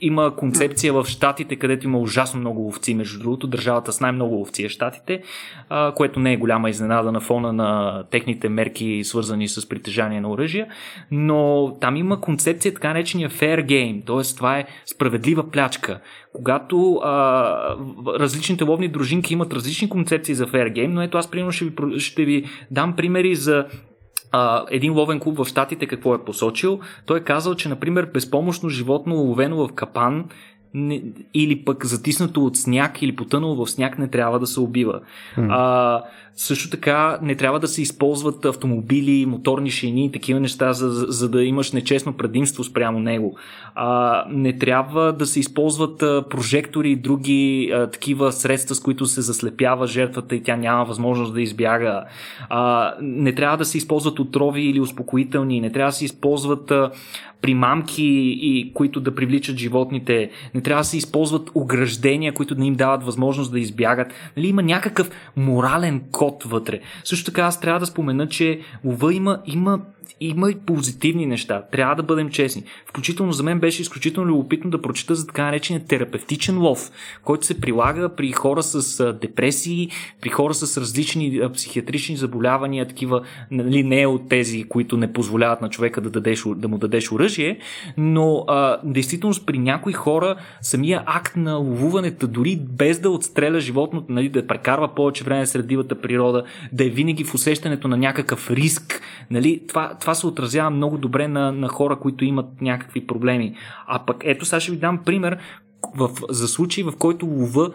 има концепция в Штатите, където има ужасно много ловци, между другото, държавата с най-много ловци е Штатите, което не е голяма изненада на фона на техните мерки, свързани с притежание на оръжия, но там има концепция така наречения fair game, т.е. това е справедлива плячка. Когато а, различните ловни дружинки имат различни концепции за fair game, но ето аз примерно ще ви, ще ви дам примери за а, един ловен клуб в Штатите какво е посочил. Той е казал, че, например, безпомощно животно, ловено в капан, не, или пък затиснато от сняг или потънало в сняг не трябва да се убива. Mm. А, също така не трябва да се използват автомобили, моторни шини и такива неща, за, за да имаш нечестно предимство спрямо него. А, не трябва да се използват прожектори и други а, такива средства, с които се заслепява жертвата и тя няма възможност да избяга. А, не трябва да се използват отрови или успокоителни, не трябва да се използват примамки, и, които да привличат животните, не трябва да се използват ограждения, които да им дават възможност да избягат. Нали, има някакъв морален код вътре. Също така аз трябва да спомена, че лова има, има има и позитивни неща. Трябва да бъдем честни. Включително за мен беше изключително любопитно да прочета за така наречения терапевтичен лов, който се прилага при хора с депресии, при хора с различни психиатрични заболявания, такива, нали, не от тези, които не позволяват на човека да, дадеш, да му дадеш оръжие, но а, действително при някои хора самия акт на ловуването, дори без да отстреля животното, нали, да прекарва повече време сред дивата природа, да е винаги в усещането на някакъв риск, нали, това, това се отразява много добре на, на хора, които имат някакви проблеми. А пък ето сега ще ви дам пример в, за случай, в който лова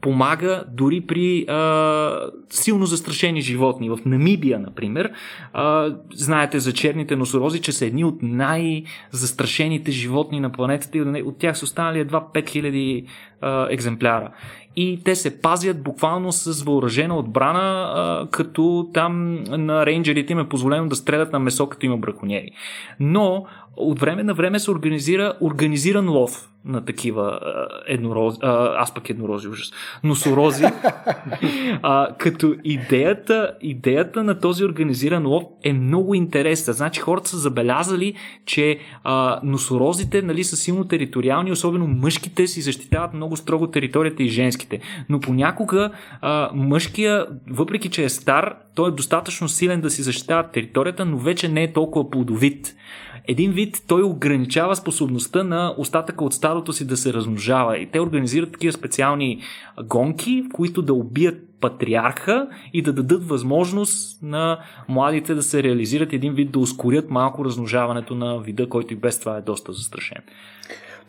помага дори при а, силно застрашени животни. В Намибия, например, а, знаете за черните носорози, че са едни от най-застрашените животни на планетата и от тях са останали едва 5000 а, екземпляра и те се пазят буквално с въоръжена отбрана, а, като там на рейнджерите им е позволено да стрелят на месо, като има браконьери. Но от време на време се организира организиран лов на такива еднорози, аз пък еднорози ужас, носорози, а, като идеята, идеята на този организиран лов е много интересна. Значи хората са забелязали, че а, носорозите нали, са силно териториални, особено мъжките си защитават много строго територията и женските. Но понякога а, мъжкия, въпреки че е стар, той е достатъчно силен да си защитава територията, но вече не е толкова плодовит един вид той ограничава способността на остатъка от стадото си да се размножава. И те организират такива специални гонки, в които да убият патриарха и да дадат възможност на младите да се реализират един вид да ускорят малко размножаването на вида, който и без това е доста застрашен.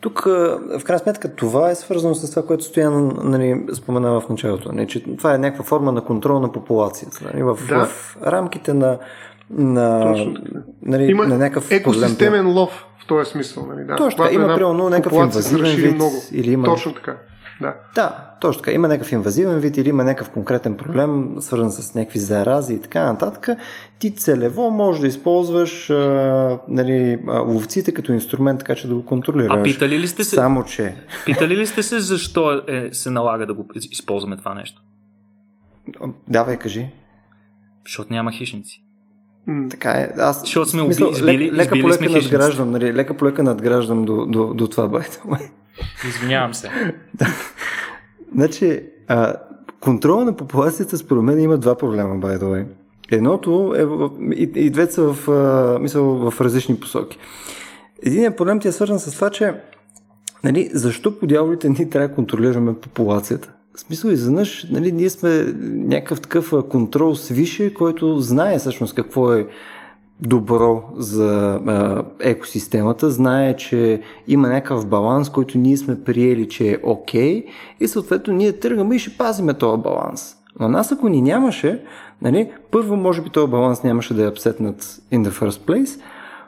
Тук, в крайна сметка, това е свързано с това, което Стоян нали, спомена в началото. Не, че това е някаква форма на контрол на популацията. Нали, в, да. в рамките на на, нали, има на някакъв екосистемен проблем. лов в този смисъл. Нали, да. Точно има примерно някакъв инвазивен вид. Много. Или има... Точно така. Да. да, точно така. Има някакъв инвазивен вид или има някакъв конкретен проблем, свързан с някакви зарази и така нататък. Ти целево можеш да използваш а, нали, ловците като инструмент, така че да го контролираш. А питали ли сте се? Само, че... Питали ли сте се защо е, се налага да го използваме това нещо? Давай, кажи. Защото няма хищници. Така е. Аз, Защото сме смисъл, избили, лека, лека по лека надграждам, нали, лека по лека надграждам до, до, до това байта. Извинявам се. да. Значи, а, контрола на популацията според мен има два проблема, by the way. Едното е, в, и, и двете са в, а, мисъл, в различни посоки. Единият проблем ти е свързан с това, че нали, защо по дяволите ние трябва да контролираме популацията? В смисъл, изведнъж, нали, ние сме някакъв такъв контрол свише, който знае всъщност какво е добро за а, екосистемата, знае, че има някакъв баланс, който ние сме приели, че е окей okay, и съответно ние тръгваме и ще пазиме този баланс. Но нас ако ни нямаше, нали, първо може би този баланс нямаше да е апсетнат in the first place,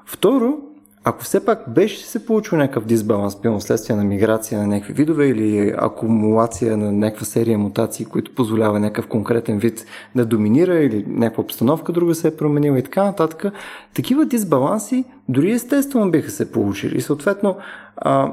Второ, ако все пак беше се получил някакъв дисбаланс, пълно следствие на миграция на някакви видове или акумулация на някаква серия мутации, които позволява някакъв конкретен вид да доминира или някаква обстановка друга се е променила и така нататък, такива дисбаланси дори естествено биха се получили. И съответно, а,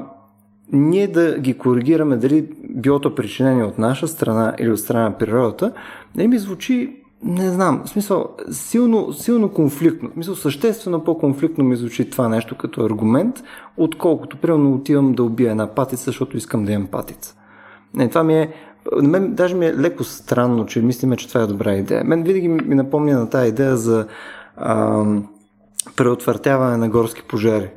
ние да ги коригираме дали било то причинение от наша страна или от страна на природата, не ми звучи не знам, в смисъл, силно, силно конфликтно. В смисъл, съществено по-конфликтно ми звучи това нещо като аргумент, отколкото, примерно, отивам да убия една патица, защото искам да имам патица. Не, това ми е, на мен даже ми е леко странно, че мислиме, че това е добра идея. Мен винаги ми напомня на тази идея за а, преотвъртяване на горски пожари.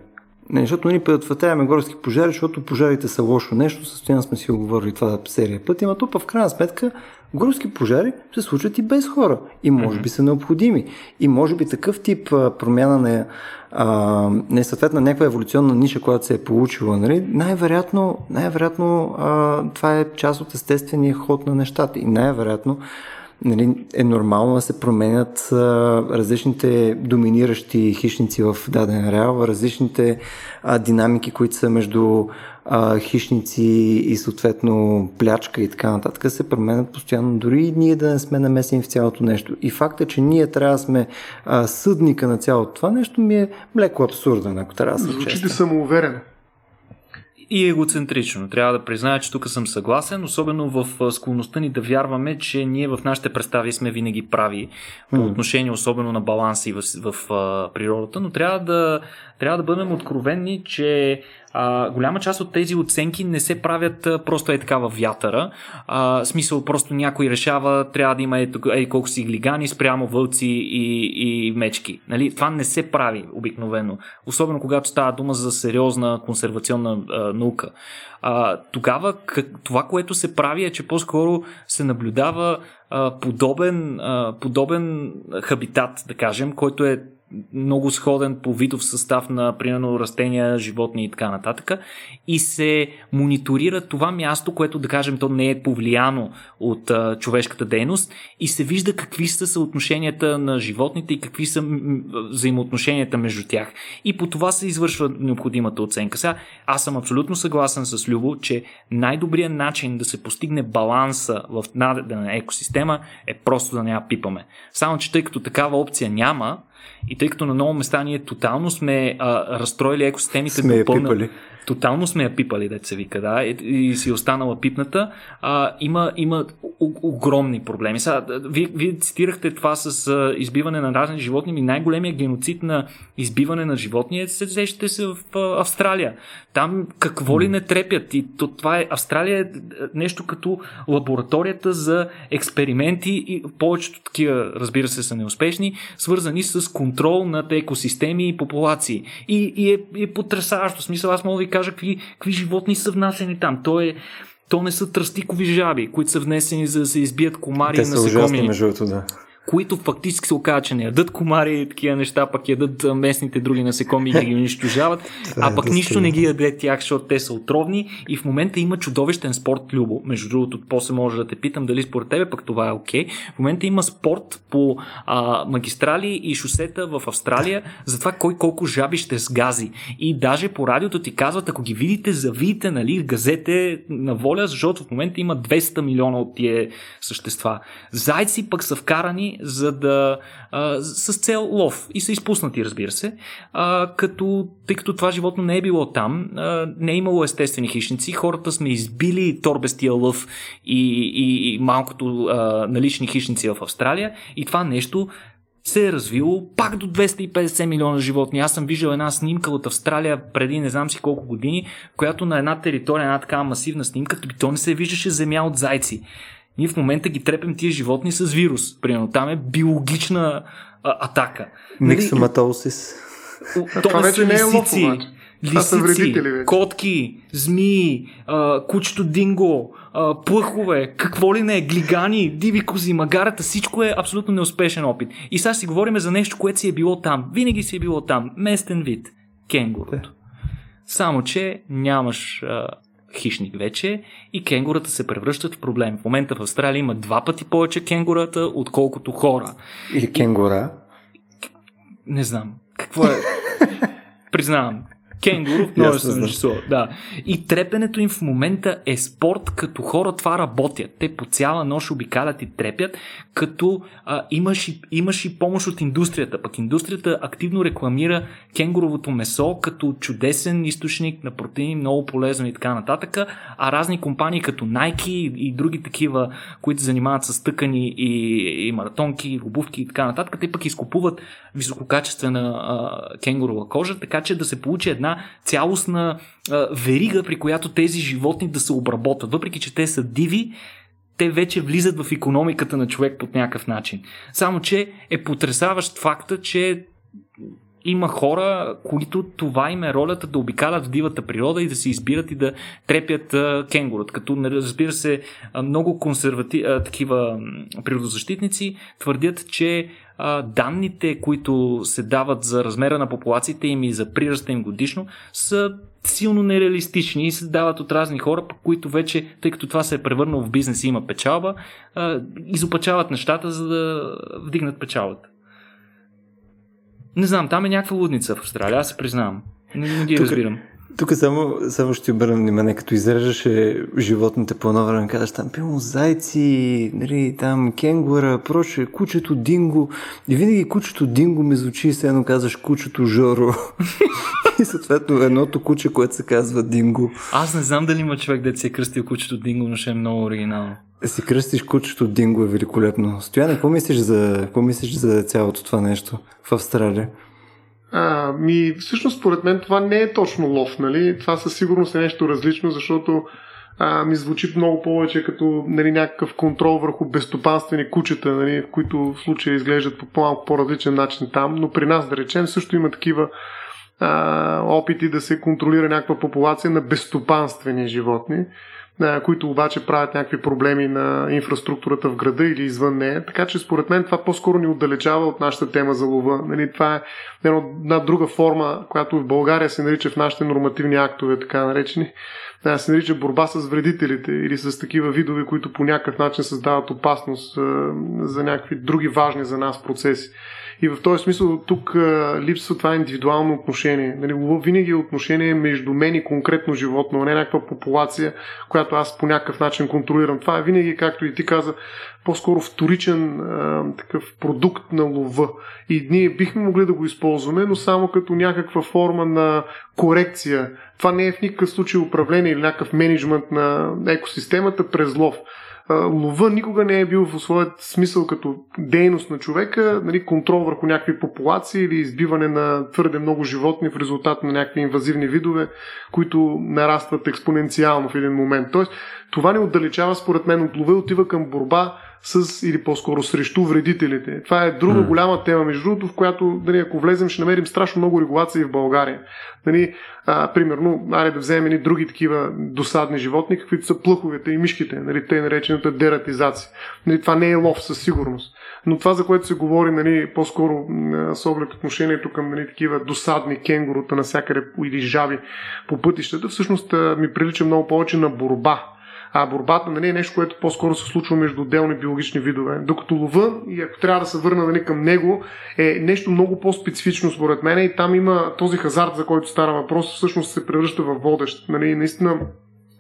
Не, защото ние предотвратяваме горски пожари, защото пожарите са лошо нещо, състояние сме си оговорили това серия пъти, но то в крайна сметка горски пожари се случват и без хора. И може би са необходими. И може би такъв тип промяна на а, не съответно някаква еволюционна ниша, която се е получила, нали, най-вероятно, най-вероятно а, това е част от естествения ход на нещата. И най-вероятно нали, е нормално да се променят а, различните доминиращи хищници в даден реал, различните а, динамики, които са между а, хищници и съответно плячка и така нататък се променят постоянно, дори и ние да не сме намесени в цялото нещо. И факта, че ние трябва да сме а, съдника на цялото това нещо ми е леко абсурден, ако трябва да се Звучи ли самоуверено? И егоцентрично. Трябва да призная, че тук съм съгласен, особено в склонността ни да вярваме, че ние в нашите представи сме винаги прави по отношение особено на баланси в, в, в природата, но трябва да, трябва да бъдем откровенни, че а, голяма част от тези оценки не се правят а, просто е така във вятъра. А, смисъл, просто някой решава, трябва да има е, е колко си глигани спрямо вълци и, и мечки. Нали? Това не се прави обикновено. Особено когато става дума за сериозна консервационна а, наука. А, тогава как, това, което се прави е, че по-скоро се наблюдава а, подобен, а, подобен хабитат, да кажем, който е много сходен по видов състав на, примерно, растения, животни и така нататък. И се мониторира това място, което, да кажем, то не е повлияно от а, човешката дейност и се вижда какви са съотношенията на животните и какви са взаимоотношенията между тях. И по това се извършва необходимата оценка. Сега, аз съм абсолютно съгласен с Любо, че най-добрият начин да се постигне баланса в дадена екосистема е просто да не я пипаме. Само, че тъй като такава опция няма, и тъй като на много места ние тотално сме а, разстроили екосистемите сме до пълна... Тотално сме я пипали, деца се вика, да, и, и си останала пипната. А, има, има огромни проблеми. Сега, вие, вие цитирахте това с а, избиване на разни животни. Ми най-големия геноцид на избиване на животни е, сещате се в а, Австралия. Там какво ли не трепят. И то, това е, Австралия е нещо като лабораторията за експерименти и повечето такива, разбира се, са неуспешни, свързани с контрол над екосистеми и популации. И, и е, е потрясаващо. Смисъл, аз мога да ви кажа какви, какви животни са внасени там. То е то не са тръстикови жаби, които са внесени за да се избият комари Те и насекоми. Те са ужасни, между да които фактически се оказа, че не ядат комари и такива неща, пък ядат местните други насекоми и ги унищожават, а пък нищо не ги яде тях, защото те са отровни и в момента има чудовищен спорт, Любо. Между другото, после може да те питам дали според тебе пък това е окей. Okay. В момента има спорт по а, магистрали и шосета в Австралия за това кой колко жаби ще сгази. И даже по радиото ти казват, ако ги видите, завидите, нали, газете на воля, защото в момента има 200 милиона от тия същества. Зайци пък са вкарани за да а, с цел лов и са изпуснати, разбира се, а, като, тъй като това животно не е било там, а, не е имало естествени хищници, хората сме избили торбестия лъв и, и, и малкото а, налични хищници в Австралия и това нещо се е развило пак до 250 милиона животни. Аз съм виждал една снимка от Австралия преди не знам си колко години, която на една територия, една такава масивна снимка, то не се виждаше земя от зайци. Ние в момента ги трепем тия животни с вирус. Примерно там е биологична а, атака. Миксоматолсис. Нали, това вече не е лисици, лисици, котки, змии, а, кучето динго, а, плъхове, какво ли не, глигани, диви кози, магарата, всичко е абсолютно неуспешен опит. И сега си говорим за нещо, което си е било там. Винаги си е било там. Местен вид. Кенгурото. Само, че нямаш а, хищник вече и кенгурата се превръщат в проблем. В момента в Австралия има два пъти повече кенгурата, отколкото хора. Или кенгура. Не знам. Какво е? Признавам. Кенгуру в множествено число. Да. И трепенето им в момента е спорт, като хора това работят. Те по цяла нощ обикалят и трепят, като а, имаш, и, имаш и помощ от индустрията. Пък индустрията активно рекламира кенгуровото месо като чудесен източник на протеини, много полезно и така нататък. А разни компании като Nike и, и други такива, които занимават с тъкани и, и маратонки, обувки и така нататък, те пък изкупуват висококачествена а, кенгурова кожа, така че да се получи една цялостна а, верига, при която тези животни да се обработват. Въпреки, че те са диви, те вече влизат в економиката на човек под някакъв начин. Само, че е потрясаващ факта, че има хора, които това им е ролята да обикалят в дивата природа и да се избират и да трепят кенгурът. Като, разбира се, много консервати... а, такива природозащитници твърдят, че а, данните, които се дават за размера на популациите им и за прираста им годишно, са силно нереалистични и се дават от разни хора, които вече, тъй като това се е превърнало в бизнес и има печалба, а, изопачават нещата, за да вдигнат печалбата. Не знам, там е някаква лудница в Австралия, аз се признавам. Не, не ги разбирам. Тук само, само ще обърна внимание, като изреждаше животните по едно време, казваш там, пилно зайци, нали, там кенгура, проче, кучето Динго. И винаги кучето Динго ми звучи, се едно казваш кучето Жоро. и съответно едното куче, което се казва Динго. Аз не знам дали има човек, да си е кръстил кучето Динго, но ще е много оригинално. Да си кръстиш кучето Динго е великолепно. Стояне, какво мислиш за, какво мислиш за цялото това нещо в Австралия? А, ми, всъщност, според мен това не е точно лов, нали? Това със сигурност е нещо различно, защото а, ми звучи много повече като нали, някакъв контрол върху безстопанствени кучета, нали, които в случая изглеждат по по-малко по-различен начин там, но при нас, да речем, също има такива а, опити да се контролира някаква популация на безстопанствени животни които обаче правят някакви проблеми на инфраструктурата в града или извън нея. Така че според мен това по-скоро ни отдалечава от нашата тема за лова. Нали, това е една друга форма, която в България се нарича в нашите нормативни актове, така наречени, се нарича борба с вредителите или с такива видове, които по някакъв начин създават опасност за някакви други важни за нас процеси. И в този смисъл тук липсва това индивидуално отношение. Нали, винаги е отношение между мен и конкретно животно, а не някаква популация, която аз по някакъв начин контролирам. Това е винаги, както и ти каза, по-скоро вторичен а, такъв продукт на лова. И ние бихме могли да го използваме, но само като някаква форма на корекция. Това не е в никакъв случай управление или някакъв менеджмент на екосистемата през лов лова никога не е бил в своят смисъл като дейност на човека, нали, контрол върху някакви популации или избиване на твърде много животни в резултат на някакви инвазивни видове, които нарастват експоненциално в един момент. Тоест, това ни отдалечава според мен от лова и отива към борба с, или по-скоро срещу вредителите. Това е друга mm. голяма тема, между другото, в която, дали, ако влезем, ще намерим страшно много регулации в България. Дали, а, примерно, аре да вземем и други такива досадни животни, каквито са плъховете и мишките, нали, тъй наречената дератизация. Нали, това не е лов със сигурност. Но това, за което се говори, нали, по-скоро с оглед отношението към нали, такива досадни кенгурута навсякъде или жаби по пътищата, всъщност ми прилича много повече на борба а борбата нали, е нещо, което по-скоро се случва между отделни биологични видове. Докато лова, и ако трябва да се върна нали, към него, е нещо много по-специфично според мен и там има този хазарт, за който стара въпрос, всъщност се превръща в водещ. Нали, наистина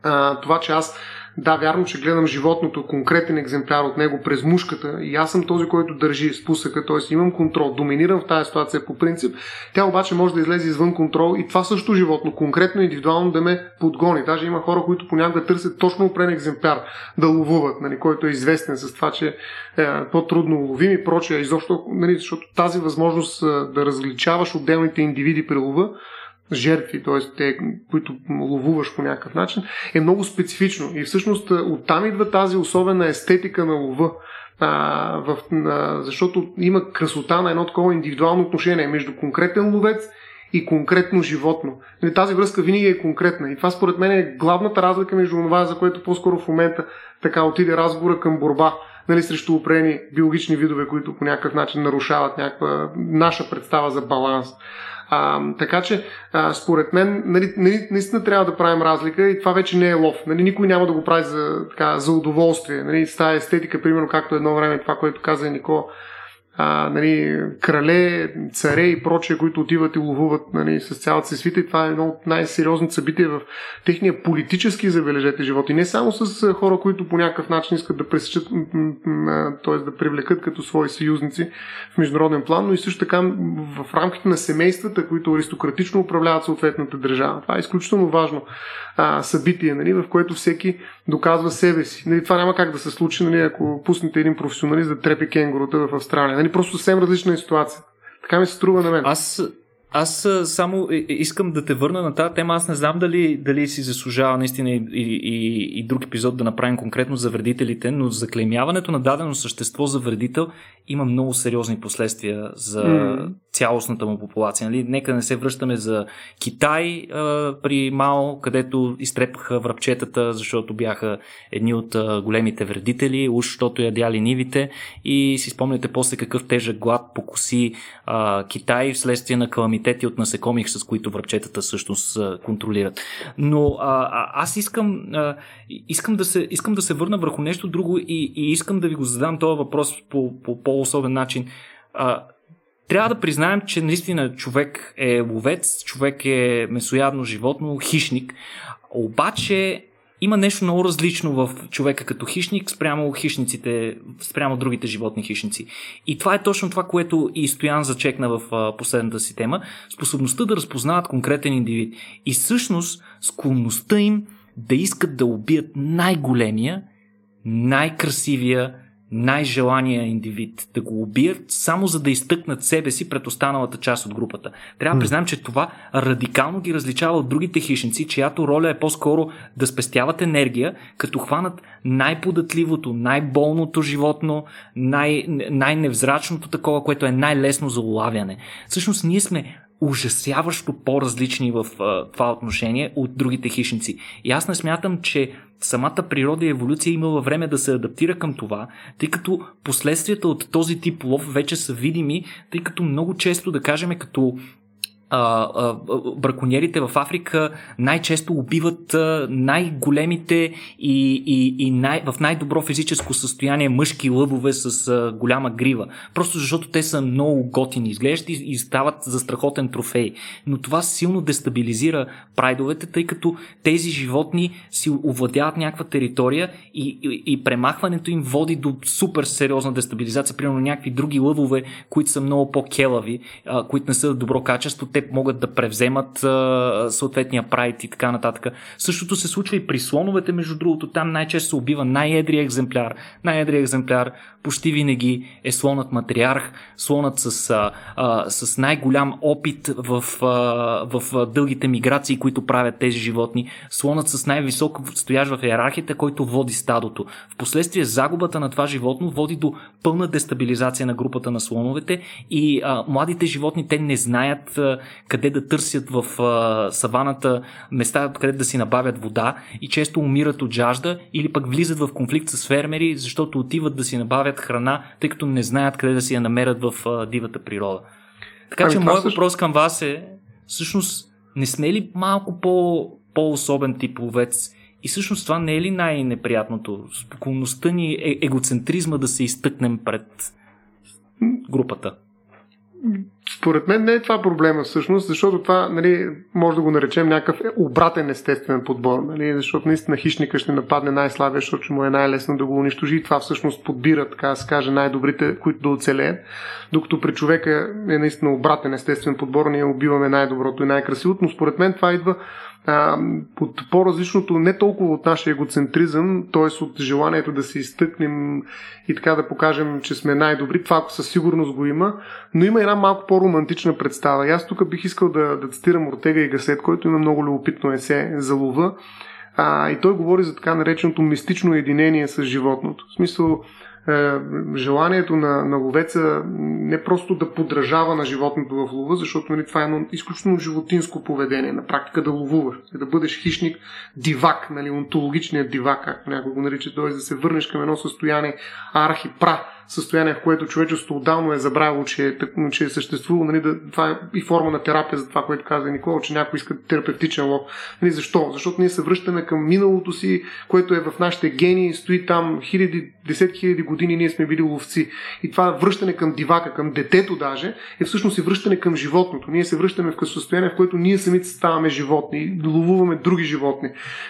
а, това, че аз да, вярно, че гледам животното, конкретен екземпляр от него през мушката и аз съм този, който държи спусъка, т.е. имам контрол, доминирам в тази ситуация по принцип. Тя обаче може да излезе извън контрол и това също животно, конкретно индивидуално да ме подгони. Даже има хора, които понякога търсят точно опрен екземпляр да ловуват, нали, който е известен с това, че е по-трудно ловим и прочее. Изобщо, нали, защото тази възможност да различаваш отделните индивиди при лова жертви, т.е. те, които ловуваш по някакъв начин, е много специфично. И всъщност оттам идва тази особена естетика на лова. А, в, а, защото има красота на едно такова индивидуално отношение между конкретен ловец и конкретно животно. Нали, тази връзка винаги е конкретна. И това според мен е главната разлика между това, за което по-скоро в момента така отиде разговора към борба нали, срещу опрени биологични видове, които по някакъв начин нарушават някаква наша представа за баланс. А, така че, а, според мен, нали, нали, наистина трябва да правим разлика и това вече не е лов. Нали, никой няма да го прави за, така, за удоволствие. Нали, с естетика, примерно, както едно време това, което каза Нико, а, нали, крале, царе и прочие, които отиват и ловуват нали, с цялата си свита и това е едно от най-сериозните събития в техния политически забележете живот. И не само с хора, които по някакъв начин искат да пресечат, т.е. да привлекат като свои съюзници в международен план, но и също така в рамките на семействата, които аристократично управляват съответната държава. Това е изключително важно а, събитие, нали, в което всеки доказва себе си. Нали, това няма как да се случи, нали, ако пуснете един професионалист да трепи кенгурута в Австралия. Нали, просто съвсем различна е ситуация. Така ми се струва на мен. Аз аз само искам да те върна на тази тема. Аз не знам дали, дали си заслужава наистина и, и, и, друг епизод да направим конкретно за вредителите, но заклеймяването на дадено същество за вредител има много сериозни последствия за mm. цялостната му популация. Нали? Нека не се връщаме за Китай а, при Мао, където изтрепаха връбчетата, защото бяха едни от а, големите вредители, уж защото ядяли нивите и си спомняте после какъв тежък глад покоси а, Китай вследствие на каламитети от насекомих, с които връбчетата всъщност контролират. Но а, аз искам, а, искам, да се, искам да се върна върху нещо друго и, и искам да ви го задам този въпрос по, по по-особен начин. А, трябва да признаем, че наистина човек е ловец, човек е месоядно животно, хищник. Обаче има нещо много различно в човека като хищник спрямо хищниците, спрямо другите животни хищници. И това е точно това, което и Стоян зачекна в последната си тема. Способността да разпознават конкретен индивид. И всъщност склонността им да искат да убият най-големия, най-красивия, най-желания индивид, да го убият само за да изтъкнат себе си пред останалата част от групата. Трябва да признам, че това радикално ги различава от другите хищници, чиято роля е по-скоро да спестяват енергия, като хванат най-податливото, най-болното животно, най- най-невзрачното такова, което е най-лесно за улавяне. Всъщност ние сме ужасяващо по-различни в а, това отношение от другите хищници. И аз не смятам, че самата природа и еволюция имала време да се адаптира към това, тъй като последствията от този тип лов вече са видими, тъй като много често, да кажем, като а, а, браконьерите в Африка най-често убиват най-големите и, и, и най, в най-добро физическо състояние мъжки лъвове с а, голяма грива. Просто защото те са много готини изглеждат и, и стават за страхотен трофей. Но това силно дестабилизира прайдовете, тъй като тези животни си овладяват някаква територия и, и, и премахването им води до супер сериозна дестабилизация. Примерно някакви други лъвове, които са много по-келави, а, които не са добро качество, те могат да превземат а, съответния прайд и така нататък. Същото се случва и при слоновете, между другото, там най-често се убива най-едри екземпляр. Най-едри екземпляр почти винаги е слонът матриарх, слонът с, а, а, с най-голям опит в, а, в дългите миграции, които правят тези животни, слонът с най-висок стоящ в иерархията, който води стадото. Впоследствие загубата на това животно води до пълна дестабилизация на групата на слоновете и а, младите животни те не знаят а, къде да търсят в а, саваната места, къде да си набавят вода и често умират от жажда или пък влизат в конфликт с фермери, защото отиват да си набавят храна, тъй като не знаят къде да си я намерят в а, дивата природа. Така ами че моят също... въпрос към вас е, всъщност, не сме ли малко по, по-особен тип ловец и всъщност това не е ли най-неприятното? Спокойността ни, е, егоцентризма да се изтъкнем пред групата? Според мен не е това проблема всъщност, защото това нали, може да го наречем някакъв обратен естествен подбор, нали, защото наистина хищника ще нападне най-слабия, защото му е най-лесно да го унищожи. И това всъщност подбира, така да се каже, най-добрите, които да оцелеят, докато при човека е наистина обратен естествен подбор, ние убиваме най-доброто и най-красивото, но според мен това идва а, от по-различното, не толкова от нашия егоцентризъм, т.е. от желанието да се изтъкнем и така да покажем, че сме най-добри. Това със сигурност го има, но има една малко по-романтична представа. И аз тук бих искал да, да цитирам Ортега и Гасет, който има много любопитно есе за лова. А, и той говори за така нареченото мистично единение с животното. В смисъл, желанието на, на ловеца не просто да подражава на животното в лова, защото нали, това е едно изключително животинско поведение, на практика да ловуваш, да бъдеш хищник, дивак, нали, онтологичният дивак, както някой го нарича, т.е. да се върнеш към едно състояние архи, пра, състояние, в което човечеството отдавно е забравило, че, е че е съществувало. Нали, да, това е и форма на терапия за това, което каза Никола, че някой иска терапевтичен лов. Нали, защо? Защото ние се връщаме към миналото си, което е в нашите гени, стои там хиляди, десетки хиляди години, ние сме били ловци. И това връщане към дивака, към детето даже, е всъщност и връщане към животното. Ние се връщаме в състояние, в което ние самите ставаме животни, ловуваме други животни.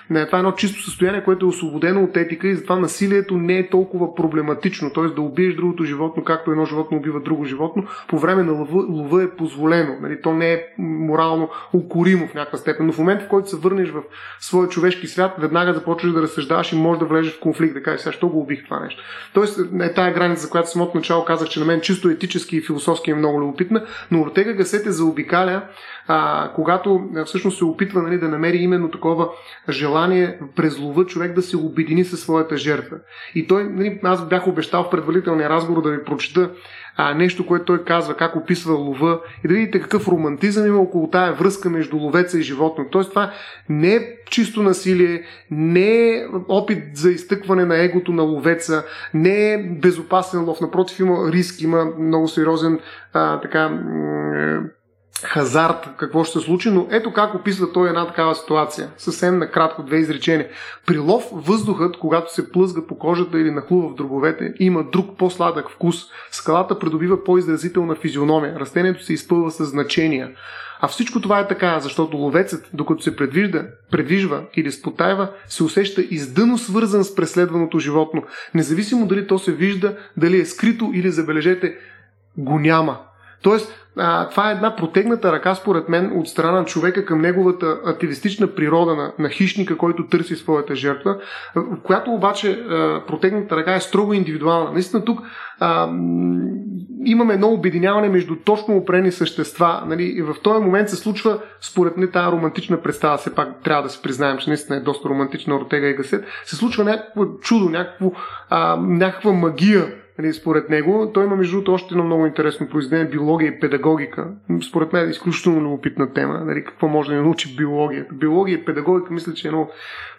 Не, това е едно чисто състояние, което е освободено от етика и затова насилието не е толкова проблематично. Т.е. да убиеш другото животно, както едно животно убива друго животно, по време на лова, лова е позволено. Нали? То не е морално укоримо в някаква степен. Но в момента, в който се върнеш в своя човешки свят, веднага започваш да разсъждаваш и можеш да влезеш в конфликт, да кажеш сега, що го убих това нещо. Тоест, е тая граница, за която самото начало казах, че на мен чисто етически и философски е много любопитна, но Ортега Гасете заобикаля а, когато всъщност се опитва нали, да намери именно такова желание през лова човек да се обедини със своята жертва. И той, нали, аз бях обещал в предварителния разговор да ви прочета а, нещо, което той казва, как описва лова и да видите какъв романтизъм има около тая връзка между ловеца и животно. Тоест това не е чисто насилие, не е опит за изтъкване на егото на ловеца, не е безопасен лов, напротив има риск, има много сериозен а, така хазарт, какво ще се случи, но ето как описва той една такава ситуация. Съвсем накратко две изречения. При лов въздухът, когато се плъзга по кожата или нахлува в дробовете, има друг по-сладък вкус. Скалата придобива по-изразителна физиономия. Растението се изпълва с значения. А всичко това е така, защото ловецът, докато се предвижда, предвижва или спотайва, се усеща издъно свързан с преследваното животно, независимо дали то се вижда, дали е скрито или, забележете, го няма. Тоест, а, това е една протегната ръка, според мен, от страна на човека към неговата ативистична природа на, на хищника, който търси своята жертва, която обаче а, протегната ръка е строго индивидуална. Наистина тук а, имаме едно обединяване между точно опрени същества. Нали? И в този момент се случва, според мен, тази романтична представа, все пак трябва да се признаем, че наистина е доста романтична Ортега и Гасет, се случва някакво чудо, някакво, а, някаква магия Нали, според него. Той има между другото още едно много интересно произведение биология и педагогика. Според мен е изключително любопитна тема. Нали, какво може да ни научи биологията. Биология и педагогика мисля, че е едно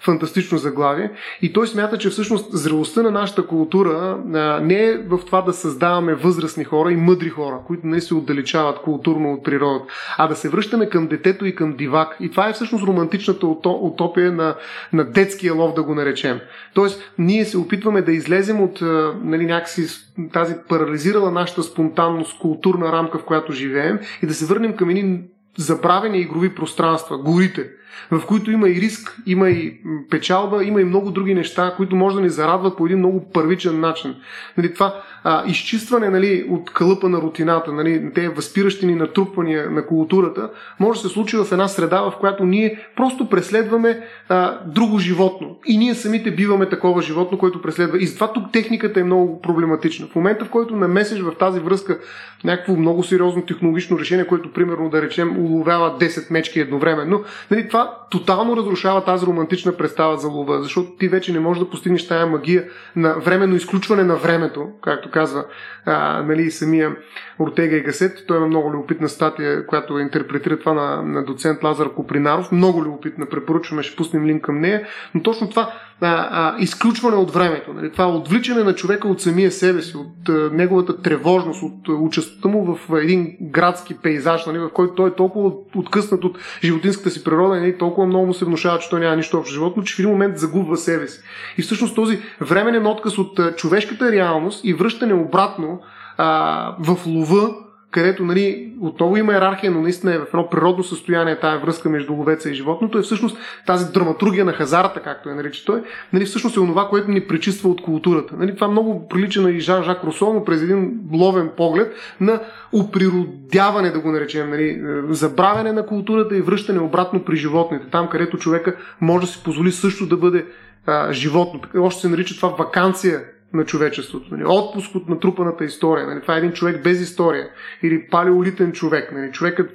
фантастично заглавие. И той смята, че всъщност зрелостта на нашата култура а, не е в това да създаваме възрастни хора и мъдри хора, които не се отдалечават културно от природата, а да се връщаме към детето и към дивак. И това е всъщност романтичната утопия на, на детския лов, да го наречем. Тоест, ние се опитваме да излезем от нали, някакси тази парализирала нашата спонтанност, културна рамка, в която живеем и да се върнем към едни забравени игрови пространства, горите, в които има и риск, има и печалба, има и много други неща, които може да ни зарадват по един много първичен начин. Нали, това а, изчистване нали, от кълъпа на рутината, нали, те възпиращи ни натрупвания на културата, може да се случи в една среда, в която ние просто преследваме а, друго животно. И ние самите биваме такова животно, което преследва. И затова тук техниката е много проблематична. В момента, в който намесиш в тази връзка някакво много сериозно технологично решение, което, примерно, да речем, уловява 10 мечки едновременно, нали, това тотално разрушава тази романтична представа за лова, защото ти вече не можеш да постигнеш тая магия на временно изключване на времето, както казва а, нали, самия Ортега и Гасет. Той има много любопитна статия, която интерпретира това на, на доцент Лазар Копринаров. Много любопитна, препоръчваме, ще пуснем линк към нея. Но точно това а, а, изключване от времето, нали, това отвличане на човека от самия себе си, от а, неговата тревожност, от участта му в един градски пейзаж, нали, в който той е толкова откъснат от животинската си природа, нали, толкова много му се внушава, че той няма нищо общо животно, че в един момент загубва себе си. И всъщност този временен отказ от човешката реалност и връщане обратно а, в лова, където нали, отново има иерархия, но наистина е в едно природно състояние тая връзка между ловеца и животното, е всъщност тази драматургия на хазарта, както е нарича той, нали, всъщност е онова, което ни пречиства от културата. Нали, това много прилича на и Жан-Жак Русо, но през един ловен поглед на оприродяване, да го наречем, нали, е, забравяне на културата и връщане обратно при животните, там където човека може да си позволи също да бъде а, животно. Още се нарича това вакансия на човечеството. Нали? Отпуск от натрупаната история. Нали? Това е един човек без история. Или палеолитен човек. Нали? Човекът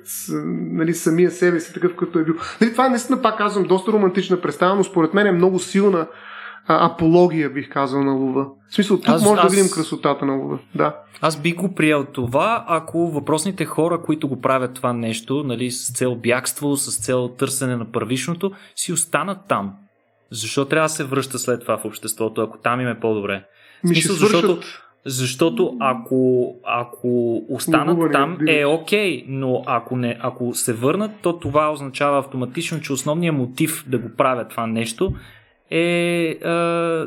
нали, самия себе си, такъв като е бил. Нали? Това е наистина, пак казвам, доста романтична представа, но според мен е много силна а, апология, бих казал, на лова. В смисъл, тук аз, може аз, да видим красотата на лова. Да. Аз би го приел това, ако въпросните хора, които го правят това нещо, нали, с цел бягство, с цел търсене на първичното, си останат там. Защо трябва да се връща след това в обществото, ако там им е по-добре? Ми смисъл, ще свършат, защото... Защото ако, ако останат Губане, там е окей, но ако, не, ако се върнат, то това означава автоматично, че основният мотив да го правят това нещо е, е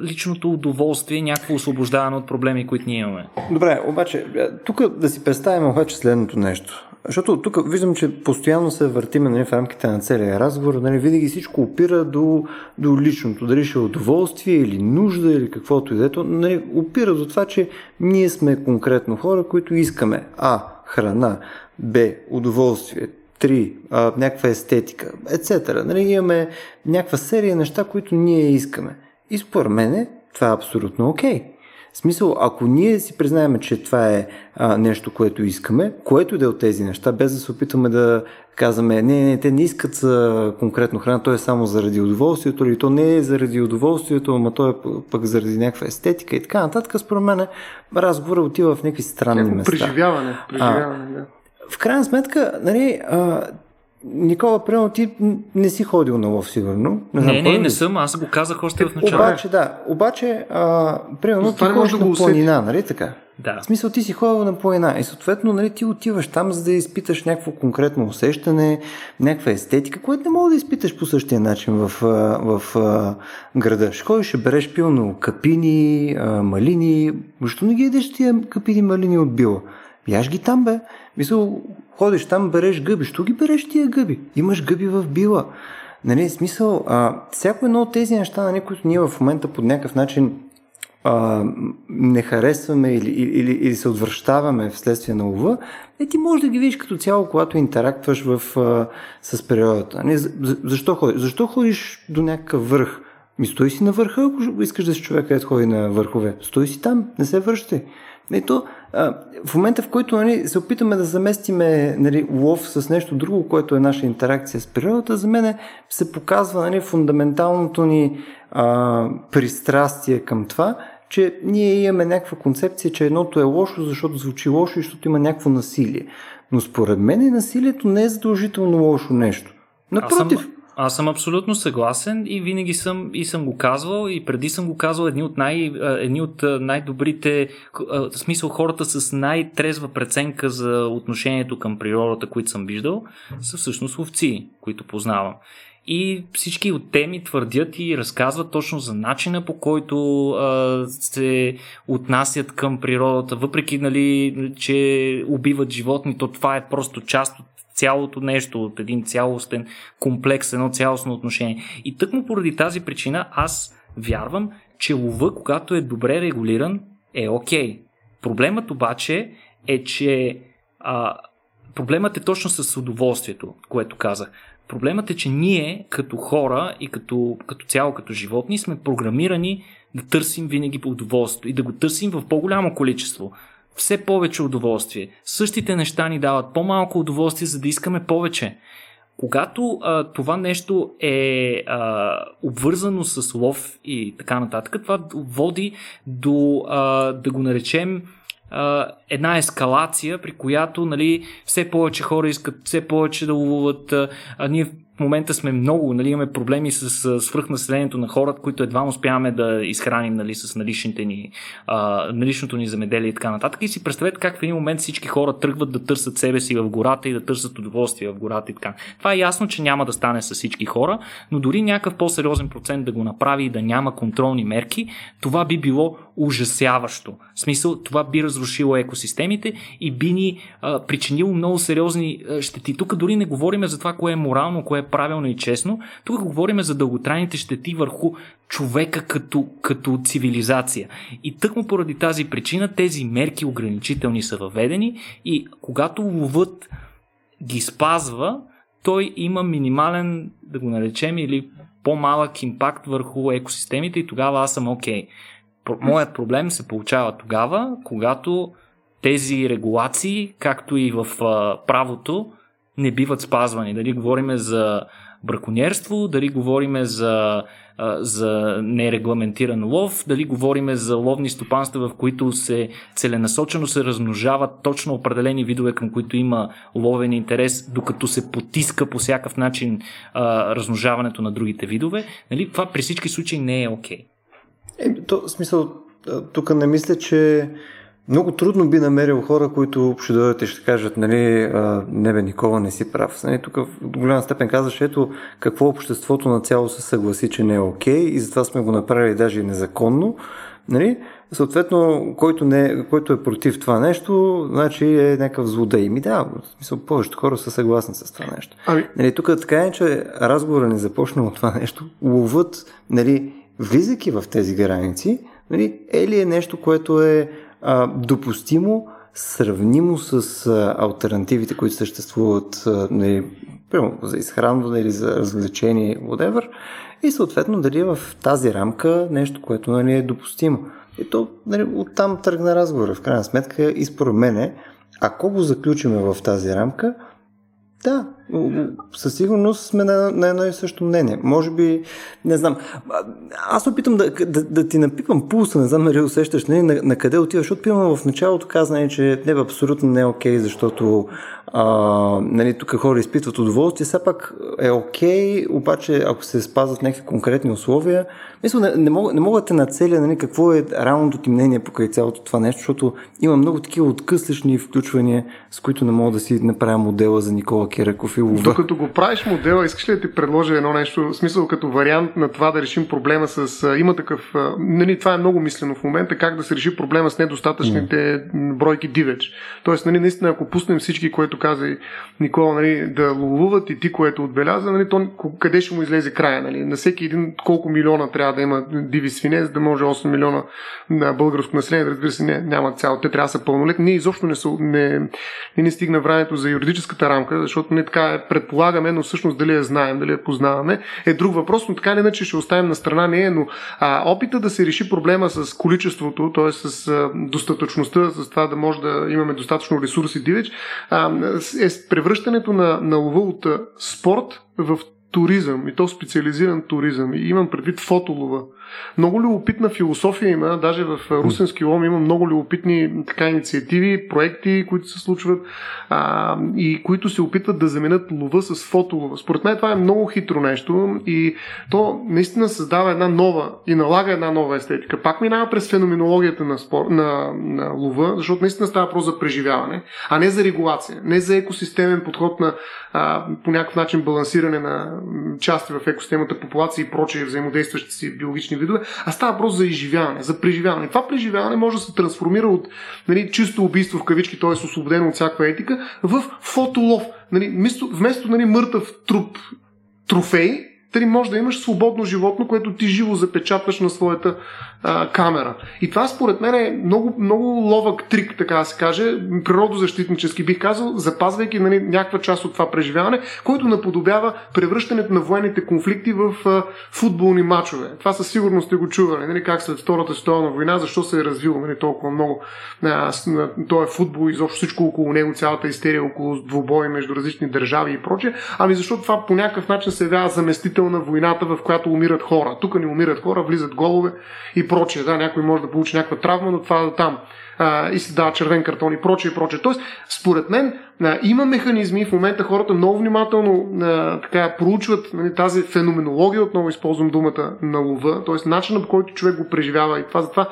личното удоволствие, някакво освобождаване от проблеми, които ние имаме. Добре, обаче, тук да си представим обаче следното нещо. Защото тук виждам, че постоянно се въртиме нали, в рамките на целия разговор, нали, винаги всичко опира до, до личното, дали ще е удоволствие или нужда или каквото и да е. То, Нали, опира до това, че ние сме конкретно хора, които искаме А. Храна, Б. Удоволствие, 3. А, някаква естетика, etc. Нали, имаме някаква серия неща, които ние искаме. И според мен това е абсолютно окей. Okay. В смисъл, ако ние си признаем, че това е а, нещо, което искаме, което да е от тези неща, без да се опитваме да казваме, не, не, те не искат за конкретно храна, то е само заради удоволствието, или то не е заради удоволствието, ама то е пък заради някаква естетика и така нататък, според мен разговора отива в някакви странни места. преживяване. преживяване да. В крайна сметка, нали, а, Никола, примерно ти не си ходил на лов, сигурно. Не, не, не, не съм, аз го казах още в началото. Обаче, да, обаче, а, примерно ти ходиш може да на планина, нали така? Да. В смисъл ти си ходил на планина и съответно нали, ти отиваш там, за да изпиташ някакво конкретно усещане, някаква естетика, което не мога да изпиташ по същия начин в, в а, града. Ще ходиш, ще береш пилно капини, малини. Защо не ги едеш тия капини, малини от била? Яш ги там, бе. Мисъл, ходиш там, береш гъби. Що ги береш тия гъби? Имаш гъби в била. Нали, смисъл, а, всяко едно от тези неща, нали, които ние в момента по някакъв начин а, не харесваме или, или, или се отвръщаваме вследствие на лова, е, ти можеш да ги видиш като цяло, когато интерактваш в, а, с природата. Не, за, за- защо, ходиш? защо ходиш до някакъв върх? Ми стой си на върха, ако искаш да си човек, където ходи на върхове. Стой си там, не се връщай. Не, то, а, в момента, в който нали, се опитаме да заместиме нали, лов с нещо друго, което е наша интеракция с природата, за мен се показва нали, фундаменталното ни а, пристрастие към това, че ние имаме някаква концепция, че едното е лошо, защото звучи лошо и защото има някакво насилие. Но според мен насилието не е задължително лошо нещо. Напротив, Аз съм, аз съм абсолютно съгласен и винаги съм, и съм го казвал и преди съм го казвал едни от, най, едни от най-добрите, в смисъл хората с най-трезва преценка за отношението към природата, които съм виждал, са всъщност ловци, които познавам. И всички от теми твърдят и разказват точно за начина по който а, се отнасят към природата, въпреки, нали, че убиват животни, то това е просто част от цялото нещо, от един цялостен комплекс, едно цялостно отношение. И тъкмо поради тази причина аз вярвам, че лова, когато е добре регулиран, е окей. Проблемът обаче е, че а, проблемът е точно с удоволствието, което казах. Проблемът е, че ние като хора и като, като цяло като животни сме програмирани да търсим винаги удоволствието и да го търсим в по-голямо количество. Все повече удоволствие. Същите неща ни дават по-малко удоволствие, за да искаме повече. Когато а, това нещо е а, обвързано с лов и така нататък, това води до, а, да го наречем, а, една ескалация, при която нали, все повече хора искат все повече да ловуват. А, ние в момента сме много, нали, имаме проблеми с а, свръхнаселението на хората, които едва успяваме да изхраним нали, с наличните ни, а, наличното ни земеделие и така нататък. И си представете как в един момент всички хора тръгват да търсят себе си в гората и да търсят удоволствие в гората и така. Това е ясно, че няма да стане с всички хора, но дори някакъв по-сериозен процент да го направи и да няма контролни мерки, това би било ужасяващо. В смисъл, това би разрушило екосистемите и би ни а, причинило много сериозни а, щети. Тук дори не говорим за това, кое е морално, кое е правилно и честно. Тук говорим за дълготрайните щети върху човека като, като цивилизация. И тъкмо поради тази причина тези мерки ограничителни са въведени и когато ловът ги спазва, той има минимален, да го наречем, или по-малък импакт върху екосистемите и тогава аз съм окей. Okay. Моят проблем се получава тогава, когато тези регулации, както и в а, правото, не биват спазвани. Дали говориме за браконьерство, дали говориме за, за нерегламентиран лов, дали говориме за ловни стопанства, в които се целенасочено се размножават точно определени видове, към които има ловен интерес, докато се потиска по всякакъв начин а, размножаването на другите видове. Нали? Това при всички случаи не е окей. Okay. Е, то, смисъл, тук не мисля, че много трудно би намерил хора, които ще дойдат и ще кажат, нали, не бе, Никола, не си прав. Нали, тук в голяма степен казваш, ето какво обществото на цяло се съгласи, че не е окей okay, и затова сме го направили даже и незаконно. Нали? Съответно, който, не, който е против това нещо, значи е някакъв злодей. Ми да, в смисъл, повечето хора са съгласни с това нещо. Ами... Нали, тук така е, че разговора не започна от това нещо. Ловът, нали, влизайки в тези граници, нали, е ли е нещо, което е допустимо, сравнимо с а, альтернативите, които съществуват а, нали, за изхранване или за развлечение, whatever, и съответно дали е в тази рамка нещо, което нали, е допустимо. И то нали, оттам тръгна разговора. В крайна сметка и според мене, ако го заключиме в тази рамка, да, със сигурност сме на, на едно и също мнение. Може би, не знам, аз опитам да, да, да ти напипам пулса, не знам дали усещаш не, на, на къде отиваш, пивам в началото казане, че не, абсолютно не е окей, защото а, нали, тук хора изпитват удоволствие, все пак е окей, обаче ако се спазват някакви конкретни условия, мисля, не, не, мога, не мога да те нацеля нали, какво е реалното ти мнение покрай цялото това нещо, защото има много такива откъслични включвания, с които не мога да си направя модела за Никола Кереков и Лова. Докато го правиш модела, искаш ли да ти предложа едно нещо, в смисъл като вариант на това да решим проблема с... Има такъв... Нали, това е много мислено в момента, как да се реши проблема с недостатъчните mm. бройки дивеч. Тоест, нали, наистина, ако пуснем всички, което каза Никола, нали, да ловуват и ти, което отбеляза, нали, то къде ще му излезе края? Нали? На всеки един колко милиона трябва да има диви свине, за да може 8 милиона на българско население, разбира се, не, няма цяло. Те трябва да са пълнолетни. Ние изобщо не, са, не, не, не стигна времето за юридическата рамка, защото не така е предполагаме, но всъщност дали я знаем, дали я познаваме, е друг въпрос, но така или иначе ще оставим на страна нея, но а, опита да се реши проблема с количеството, т.е. с а, достатъчността, с това да може да имаме достатъчно ресурси дивеч, а, е превръщането на, на лова от спорт в туризъм, и то специализиран туризъм. И имам предвид фотолова. Много любопитна философия има, даже в Русенски лом има много любопитни така инициативи, проекти, които се случват а, и които се опитват да заменят лова с фотолова. Според мен това е много хитро нещо и то наистина създава една нова и налага една нова естетика. Пак минава през феноменологията на, спор, на, на лова, защото наистина става просто за преживяване, а не за регулация, не за екосистемен подход на а, по някакъв начин балансиране на части в екосистемата, популации и прочие взаимодействащи си биологични видове, а става въпрос за изживяване, за преживяване. Това преживяване може да се трансформира от нали, чисто убийство в кавички, т.е. освободено от всякаква етика, в фотолов. Нали, вместо, вместо нали, мъртъв труп трофей, Тъй може да имаш свободно животно, което ти живо запечатваш на своята камера. И това според мен е много, много ловък трик, така да се каже, природозащитнически бих казал, запазвайки нали, някаква част от това преживяване, който наподобява превръщането на военните конфликти в а, футболни матчове. Това със сигурност сте го чували, нали, как след Втората световна война, защо се е развил нали, толкова много а, този футбол, изобщо всичко около него, цялата истерия около двубои между различни държави и прочее. Ами защото това по някакъв начин се явява заместител на войната, в която умират хора. Тук не умират хора, влизат голове и прочее. Да, някой може да получи някаква травма, но това е там. А, и се дава червен картон и прочее, и прочее. Тоест, според мен, а, има механизми. В момента хората много внимателно а, така, проучват нали, тази феноменология, отново използвам думата на лова, т.е. начинът по който човек го преживява. И това затова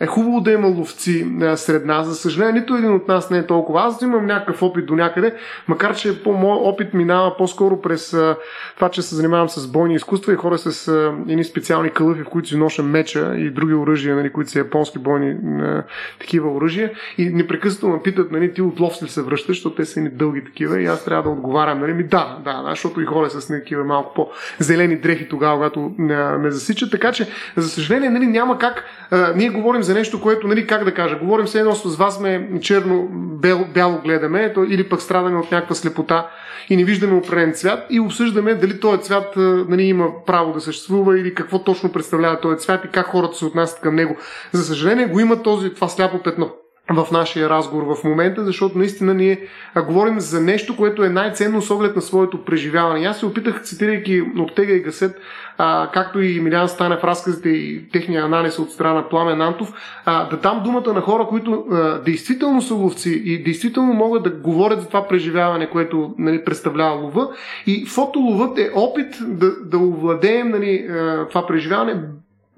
е хубаво да има ловци а, сред нас. За съжаление, нито един от нас не е толкова. Аз имам някакъв опит до някъде, макар че по мой опит минава по-скоро през а, това, че се занимавам с бойни изкуства и хора с а, едни специални кълъфи, в които си ноша меча и други оръжия, нали, които са японски бойни а, такива оръжия. И непрекъснато ме питат, нали, ти от лов ли се връщаш, защото те са ни дълги такива и аз трябва да отговарям. Нали, ми да, да, да, защото и хора с такива малко по-зелени дрехи тогава, когато а, ме засичат. Така че, за съжаление, нали, няма как. А, ние говорим за нещо, което, нали, как да кажа, говорим се едно с вас сме черно, бяло, бяло гледаме, то, или пък страдаме от някаква слепота и не виждаме определен цвят и обсъждаме дали този цвят нали, има право да съществува или какво точно представлява този цвят и как хората се отнасят към него. За съжаление го има този, това сляпо петно в нашия разговор в момента, защото наистина ние говорим за нещо, което е най-ценно с оглед на своето преживяване. Аз се опитах, цитирайки от Тега и Гасет, а, както и Милян в разказите и техния анализ от страна на Пламен Антов, а, да дам думата на хора, които а, действително са ловци и действително могат да говорят за това преживяване, което нали, представлява лова. И фотоловът е опит да, да овладеем нали, това преживяване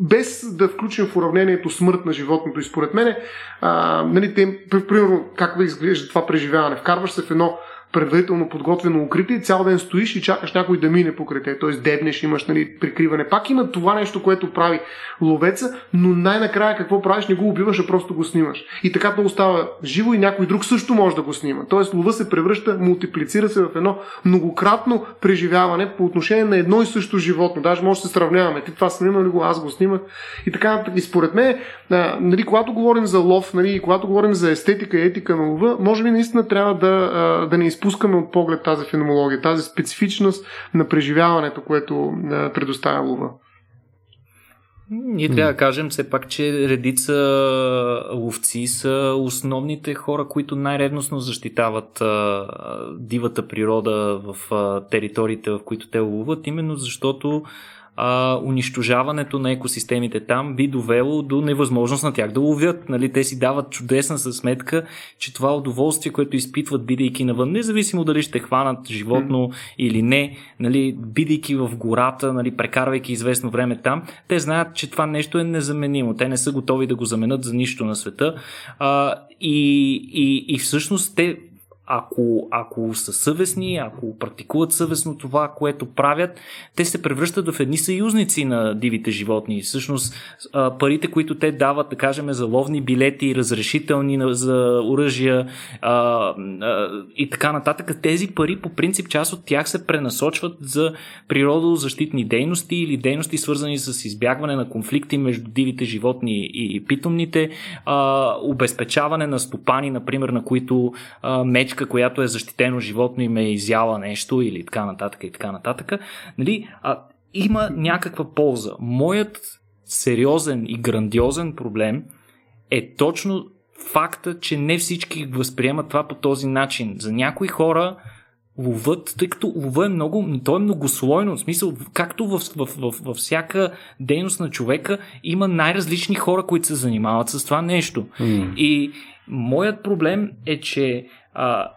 без да включим в уравнението смърт на животното. И според мен, а, нали, те, примерно, как да изглежда това преживяване? Вкарваш се в едно предварително подготвено укритие цял ден стоиш и чакаш някой да мине покрай те, т.е. дебнеш, имаш нали, прикриване. Пак има това нещо, което прави ловеца, но най-накрая какво правиш? Не го убиваш, а просто го снимаш. И така то остава живо и някой друг също може да го снима. Тоест лова се превръща, мултиплицира се в едно многократно преживяване по отношение на едно и също животно. Даже може да се сравняваме. Ти това снима ли го, аз го снимах. И така, и според мен, нали, когато говорим за лов, нали, когато говорим за естетика и етика на лова, може би наистина трябва да, да не изпускаме от поглед тази феноменология, тази специфичност на преживяването, което предоставя лова. Ние трябва да кажем все пак, че редица ловци са основните хора, които най-ревностно защитават а, дивата природа в а, териториите, в които те ловуват, именно защото а, унищожаването на екосистемите там би довело до невъзможност на тях да ловят. Нали, те си дават чудесна сметка, че това удоволствие, което изпитват, бидейки навън, независимо дали ще хванат животно mm. или не, нали, бидейки в гората, нали, прекарвайки известно време там, те знаят, че това нещо е незаменимо. Те не са готови да го заменят за нищо на света. А, и, и, и всъщност те ако, ако са съвестни, ако практикуват съвестно това, което правят, те се превръщат в едни съюзници на дивите животни. Всъщност, парите, които те дават, да кажем, за ловни билети, разрешителни за оръжия и така нататък, тези пари, по принцип, част от тях се пренасочват за природозащитни дейности или дейности, свързани с избягване на конфликти между дивите животни и питомните, обезпечаване на стопани, например, на които а, птичка, която е защитено животно и ме е изяла нещо или така нататък и така нататък, нали, а, има някаква полза. Моят сериозен и грандиозен проблем е точно факта, че не всички възприемат това по този начин. За някои хора ловът, тъй като лова е много, то е многослойно, в смисъл, както в, в, в, във всяка дейност на човека има най-различни хора, които се занимават с това нещо. Mm. И моят проблем е, че а,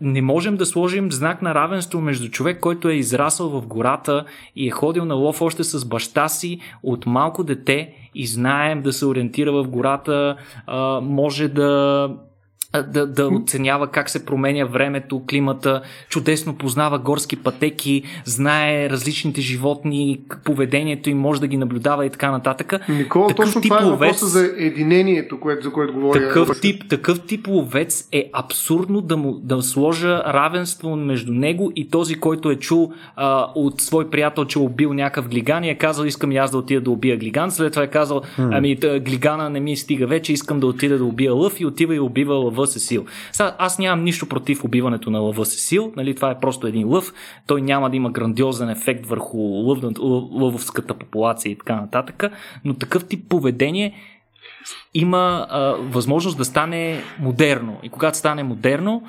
не можем да сложим знак на равенство между човек, който е израсъл в гората и е ходил на лов още с баща си от малко дете и знаем да се ориентира в гората, а, може да да, да оценява как се променя времето, климата, чудесно познава горски пътеки, знае различните животни, поведението им може да ги наблюдава и така нататък. Никола, такъв точно тип това е въпроса за единението, което, за което говоря. Такъв тип, такъв тип ловец е абсурдно да, му, да сложа равенство между него и този, който е чул а, от свой приятел, че е убил някакъв глиган и е казал, искам и аз да отида да убия глиган. След това е казал, ами глигана не ми стига вече, искам да отида да убия лъв и отива и убива лъва лъва Сесил. Сега, аз нямам нищо против убиването на лъва Сесил, нали, това е просто един лъв, той няма да има грандиозен ефект върху лъвовската популация и така нататък, но такъв тип поведение има а, възможност да стане модерно. И когато стане модерно,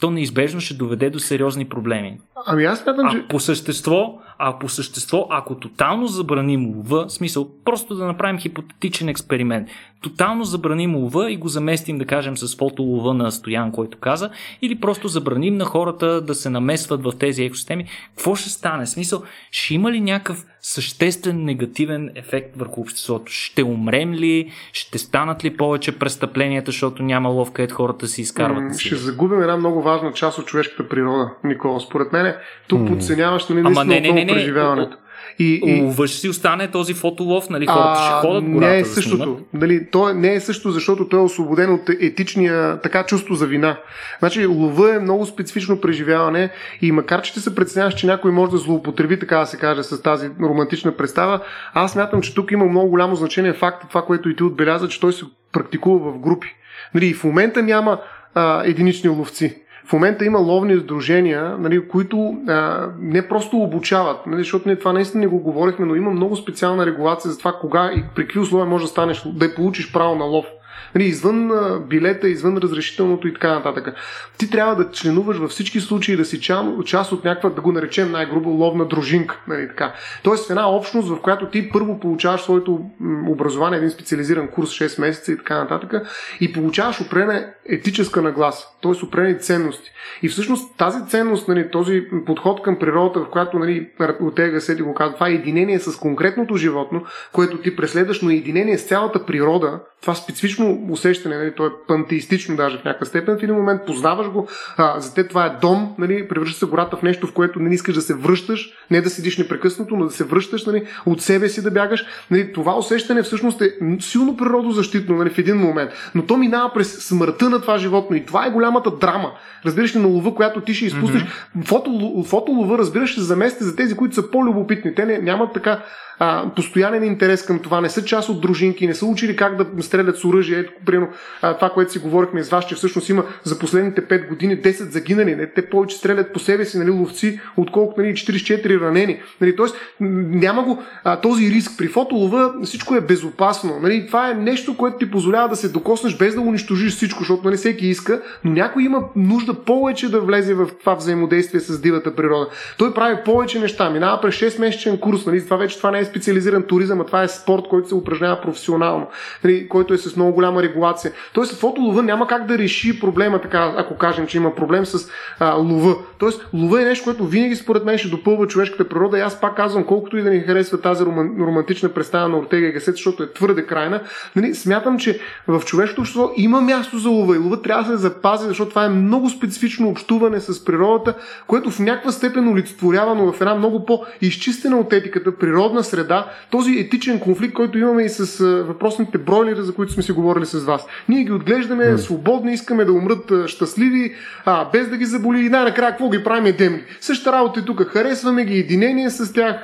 то неизбежно ще доведе до сериозни проблеми. Ами аз смятам, че... по същество, а по същество, ако тотално забраним лова, смисъл, просто да направим хипотетичен експеримент, тотално забраним лова и го заместим, да кажем, с фотолова на Стоян, който каза, или просто забраним на хората да се намесват в тези екосистеми, какво ще стане? Смисъл, ще има ли някакъв съществен негативен ефект върху обществото? Ще умрем ли? Ще станат ли повече престъпленията, защото няма лов, където хората си изкарват? Ще загубим една много важна част от човешката природа, Никола. Според мен, тук подценяваш ли наистина не, не, не, не, преживяването. И, и... Въж си остане този фотолов, нали, хората а, ще ходят гората Не е същото. Да нали, то не е също, защото той е освободен от етичния така чувство за вина. Значи, лова е много специфично преживяване и макар, че ти се преценяваш, че някой може да злоупотреби, така да се каже, с тази романтична представа, аз мятам, че тук има много голямо значение факта, това, което и ти отбеляза, че той се практикува в групи. Нали, в момента няма а, единични ловци. В момента има ловни сдружения, нали, които а, не просто обучават, нали, защото ние това наистина не го говорихме, но има много специална регулация за това кога и при какви условия може да станеш, да получиш право на лов. Нали, извън билета, извън разрешителното и така нататък. Ти трябва да членуваш във всички случаи да си част от някаква, да го наречем най-грубо, ловна дружинка. Нали, така. Тоест една общност, в която ти първо получаваш своето образование, един специализиран курс 6 месеца и така нататък, и получаваш определена етическа нагласа, т.е. определени ценности. И всъщност тази ценност, нали, този подход към природата, в която нали, от тега Седи го казва, това е единение с конкретното животно, което ти преследваш, но е единение с цялата природа, това специфично усещане, нали, то е пантеистично даже в някакъв степен, в един момент познаваш го, а, за те това е дом, нали, превръща се гората в нещо, в което не искаш да се връщаш, не да седиш непрекъснато, но да се връщаш нали, от себе си да бягаш. Нали, това усещане всъщност е силно природозащитно нали, в един момент, но то минава през смъртта на това животно и това е голямата драма. Разбираш ли, на лова, която ти ще изпуснеш. Mm-hmm. Фото, фотолова, разбираш, се замести за тези, които са по-любопитни. Те не, нямат така а, постоянен интерес към това, не са част от дружинки, не са учили как да стрелят с оръжие. Ето, примерно, а, това, което си говорихме с вас, че всъщност има за последните 5 години 10 загинали. Не? Те повече стрелят по себе си, нали, ловци, отколкото нали, 44 ранени. Нали, тоест, няма го а, този риск. При фотолова всичко е безопасно. Нали, това е нещо, което ти позволява да се докоснеш без да унищожиш всичко, защото нали, всеки иска, но някой има нужда повече да влезе в това взаимодействие с дивата природа. Той прави повече неща, минава през 6 месечен курс, нали, това вече това не е специализиран туризъм, а това е спорт, който се упражнява професионално, нали, който е с много голяма регулация. Тоест, фотолова няма как да реши проблема, така, ако кажем, че има проблем с а, лова. Тоест, лова е нещо, което винаги според мен ще допълва човешката природа. И аз пак казвам, колкото и да ни харесва тази романтична представа на Ортега и Гасет, защото е твърде крайна, нали, смятам, че в човешкото общество има място за лова и лова трябва да се запази, защото това е много специфично общуване с природата, което в някаква степен олицетворява, но в една много по-изчистена от етиката природна среда среда, този етичен конфликт, който имаме и с въпросните бройлери, за които сме си говорили с вас. Ние ги отглеждаме mm. свободни, искаме да умрат щастливи, а, без да ги заболи и най-накрая какво ги правим демни. Същата работа е тук. Харесваме ги, единение с тях,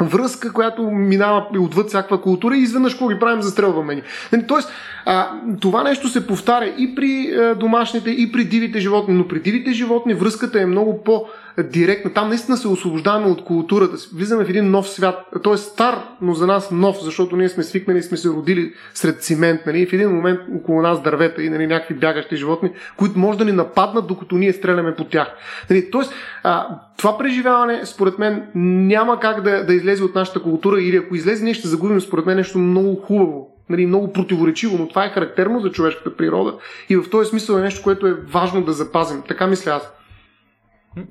връзка, която минава отвъд всякаква култура и изведнъж какво ги правим, застрелваме ни. Нали, тоест, а, това нещо се повтаря и при а, домашните, и при дивите животни, но при дивите животни връзката е много по- директна. Там наистина се освобождаваме от културата. Влизаме в един нов свят. Той е стар, но за нас нов, защото ние сме свикнали и сме се родили сред цимент. Нали? И в един момент около нас дървета и нали, някакви бягащи животни, които може да ни нападнат, докато ние стреляме по тях. Нали? Тоест, а, това преживяване, според мен, няма как да, да излезе от нашата култура или ако излезе, ние ще загубим, според мен, нещо много хубаво нали, много противоречиво, но това е характерно за човешката природа и в този смисъл е нещо, което е важно да запазим. Така мисля аз.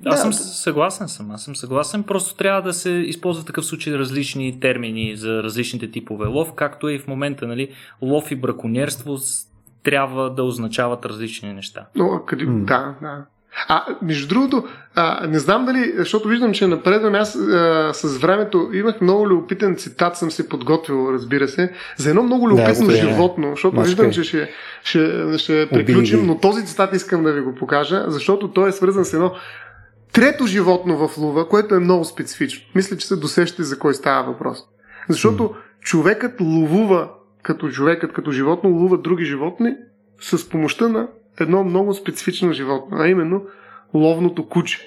Аз съм съгласен съм. Аз съм съгласен. Просто трябва да се използва в такъв случай различни термини за различните типове лов, както е и в момента, нали, лов и браконьерство трябва да означават различни неща. О, къде... Mm. Да, да. А, между другото, а, не знам дали, защото виждам, че напредвам аз а, с времето, имах много любопитен цитат, съм се подготвил, разбира се, за едно много любопитно да, животно, защото Мачкай. виждам, че ще, ще, ще приключим, но този цитат искам да ви го покажа, защото той е свързан с едно трето животно в лова, което е много специфично. Мисля, че се досещате за кой става въпрос. Защото mm. човекът ловува като човекът, като животно, ловува други животни с помощта на едно много специфично животно, а именно ловното куче.